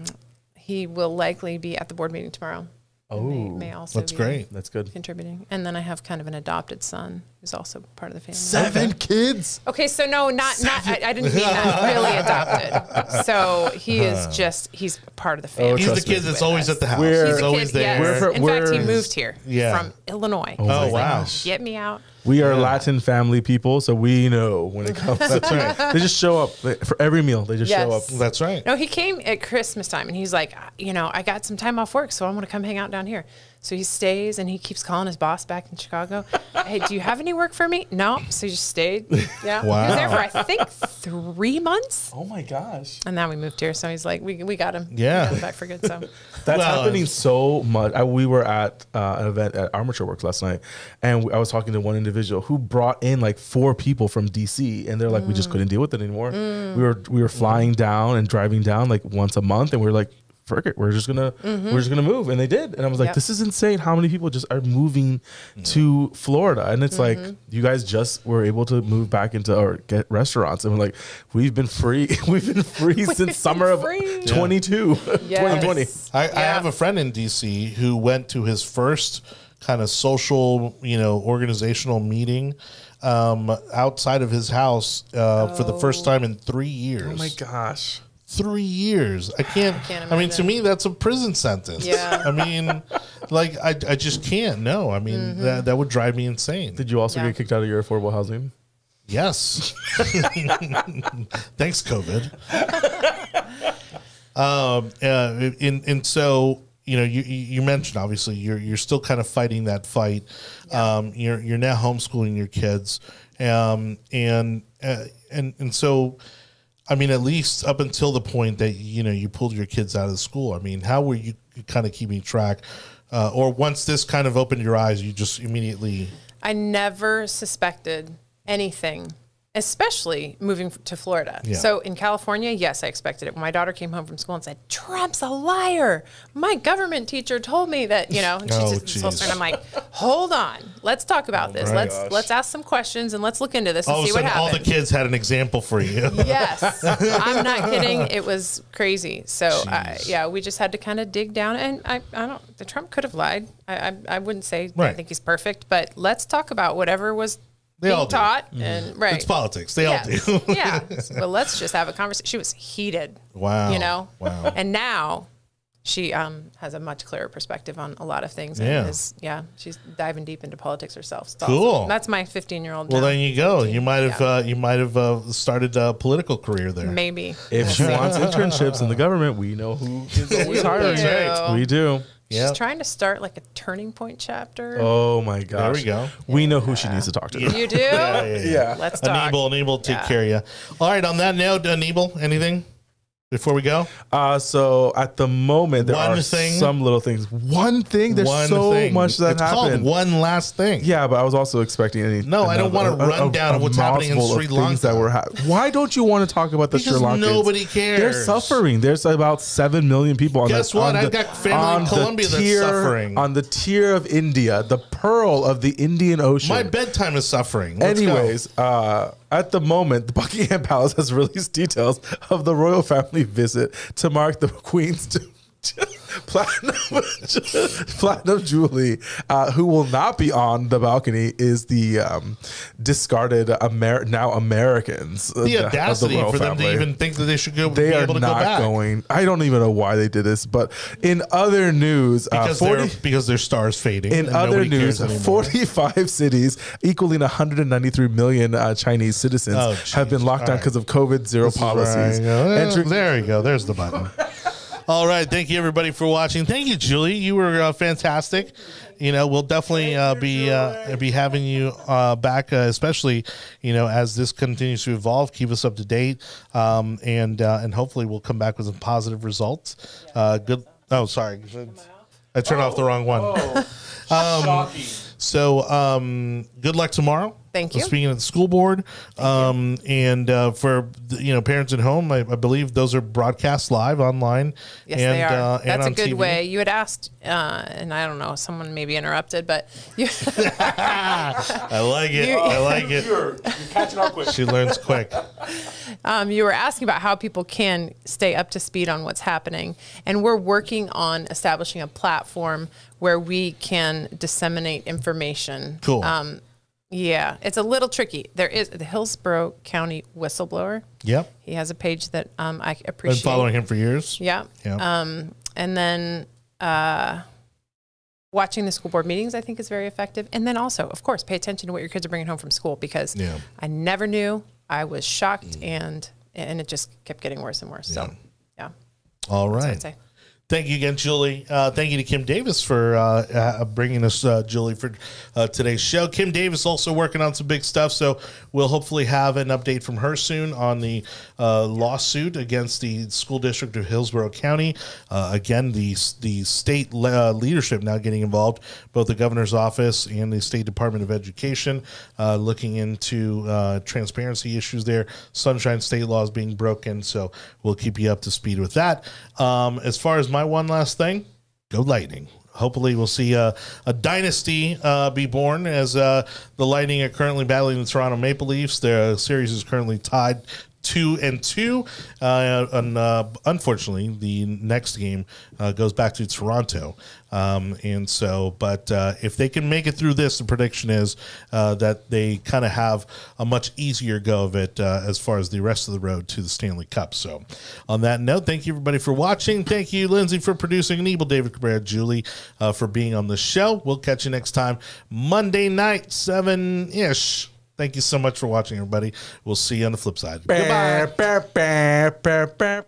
he will likely be at the board meeting tomorrow. Oh, may, may also That's be great. That's good. contributing. And then I have kind of an adopted son who's also part of the family. Seven kids. Okay, so no, not not. I, I didn't mean that. *laughs* Really adopted. So he is just he's part of the oh, family. He's the kid that's always at the house. We're- He's He's always kid, there. yes. We're fr- In fact, he moved here Yeah. from Illinois. Oh, He's like, wow. Get me out. We are Latin family people, so we know when it comes. That's right. *laughs* they just show up They- for every meal. They just show up. That's right. No, he came at Christmas time and he's like, you know, I got some time off work, so I'm going to come hang out down here. So he stays and he keeps calling his boss back in Chicago. *laughs* hey, do you have any work for me? No. So he just stayed. *laughs* Yeah. He was there for, I think, three months. Oh my gosh. And now we moved here. So he's like, we, we got him. Yeah. We got him back for good. So *laughs* That's Well, happening so much. I, we were at uh, an event at Armature Works last night, and I was talking to one individual who brought in like four people from DC, and they're like, we just couldn't deal with it anymore. We were we were flying down and driving down like once a month, and we are like. Frick it, we're just gonna we're just gonna move, and they did, and I was like, Yep. "This is insane! How many people just are moving to Florida?" And it's like you guys just were able to move back into or get restaurants, and we're like, "We've been free, *laughs* we've been free since summer of free. 22, 2020." *laughs* Yes. I, I Yeah. have a friend in DC who went to his first kind of social, you know, organizational meeting um, outside of his house uh, for the first time in three years. Oh my gosh. Three years. I can't. Can't I mean, to me, that's a prison sentence. Yeah. I mean, like, I, I just can't. No. I mean, that, that would drive me insane. Did you also Yeah. get kicked out of your affordable housing? Yes. *laughs* Thanks, COVID. *laughs* um, uh, and and so you know, you you you mentioned obviously you're you're still kind of fighting that fight. Um, you're you're now homeschooling your kids, um, and uh, and and so. I mean, at least up until the point that you know you pulled your kids out of school. I mean, how were you kind of keeping track, uh, or once this kind of opened your eyes, you just immediately I never suspected anything, especially moving to Florida. Yeah. So in California, yes, I expected it. When my daughter came home from school and said, Trump's a liar. My government teacher told me that, you know, and she's Oh, just so geez. stern. I'm like, hold on. Let's talk about this. Let's gosh. let's ask some questions and let's look into this and all of a see what sudden all the kids had an example for you. Yes, I'm not kidding. It was crazy. So uh, Jeez. yeah, we just had to kind of dig down. And I, I don't. The Trump could have lied. I, I, I wouldn't say I think he's perfect, but let's talk about whatever was They all being do. taught. And right, It's politics. They Yes. all do. yeah. *laughs* But let's just have a conversation. She was heated. Wow. You know. Wow. And now, she um, has a much clearer perspective on a lot of things. Yeah. And is, yeah, she's diving deep into politics herself. It's Cool. awesome. That's my 15 year old. Well, then you go. You might have Yeah. uh, you might have uh, started a political career there. maybe. If she wants internships in the government, we know who is always *laughs* hiring. Right. We do. Yeah. She's trying to start like a turning point chapter. Oh my gosh. There we go. We know who she needs to talk to. You do? Yeah, yeah, yeah. Yeah. Let's talk. Anibal, Anibal, take Yeah. care of you. All right. On that note, Anibal, anything before we go? Uh, so at the moment, there One are thing. some little things. One thing. There's one so thing. much that it's happened. called one last thing. Yeah, but I was also expecting any. No, I don't another- want a rundown of what's happening in Sri things That Lanka. were hap- Why don't you want to talk about the Because Sri Lankans? nobody cares. They're suffering. There's about seven million people. On Guess the, what? on I've the- got family in Colombia that's suffering. On the tear of India, the pearl of the Indian Ocean. My bedtime is suffering. Let's go. Anyways, uh, at the moment, the Buckingham Palace has released details of the royal family visit to mark the Queen's *laughs* *laughs* platinum, *laughs* platinum jubilee. Uh, who will not be on the balcony is the um, discarded Amer- now Americans. uh, the of audacity royal for them to even think that they should go They be are able to go not back. going. I don't even know why they did this, but in other news, because uh, 40, they're because their stars fading. in other news, 45 *laughs* cities, equaling 193 million uh, Chinese citizens, Oh, have been locked All down right. because of COVID zero This policies. Go. Entry- there you go. There's the button. All right. Thank you, everybody, for watching. Thank you, Julie. You were uh, fantastic. You know, we'll definitely uh, be uh, be having you uh, back, uh, especially you know as this continues to evolve. Keep us up to date, um, and uh, and hopefully we'll come back with some positive results. Uh, good. Oh, sorry. I turned off the wrong one. *laughs* Um, so, um, good luck tomorrow. Thank you. Speaking of the school board, um, and uh, for the, you know parents at home, I, I believe those are broadcast live online. Yes, and, they are. Uh, That's a good TV. way. You had asked, uh, and I don't know, someone maybe interrupted, but you, *laughs* *laughs* I like it. You- I like it. You're, you're catching up quick. She learns quick. um, you were asking about how people can stay up to speed on what's happening, and we're working on establishing a platform where we can disseminate information. Cool. Um, yeah, it's a little tricky. There is the Hillsborough County whistleblower. Yep. He has a page that um, I appreciate. Been following him for years. Yeah. Yeah. Um, and then uh, watching the school board meetings, I think, is very effective. And then also, of course, pay attention to what your kids are bringing home from school because Yeah. I never knew. I was shocked, and and it just kept getting worse and worse. So, yeah, All right. that's what right. Thank you again, Julie. Uh, thank you to Kim Davis for uh, uh, bringing us uh, Julie for uh, today's show. Kim Davis also working on some big stuff, so we'll hopefully have an update from her soon on the lawsuit against the school district of Hillsborough County. Again, the the state le- leadership now getting involved, both the governor's office and the state department of education, looking into transparency issues there. Sunshine state laws being broken, so we'll keep you up to speed with that. Um, as far as my one last thing, go Lightning. Hopefully, we'll see a, a dynasty uh, be born as uh, the Lightning are currently battling the Toronto Maple Leafs. Their series is currently tied two and two. Uh, and uh, unfortunately, the next game uh, goes back to Toronto. Um, and so, but uh, if they can make it through this, the prediction is uh, that they kind of have a much easier go of it uh, as far as the rest of the road to the Stanley Cup. So, on that note, thank you everybody for watching. Thank you, Lindsay, for producing, and Evil David Cabrera, Julie, for being on the show. We'll catch you next time, Monday night, seven ish. Thank you so much for watching, everybody. We'll see you on the flip side. Goodbye. Goodbye.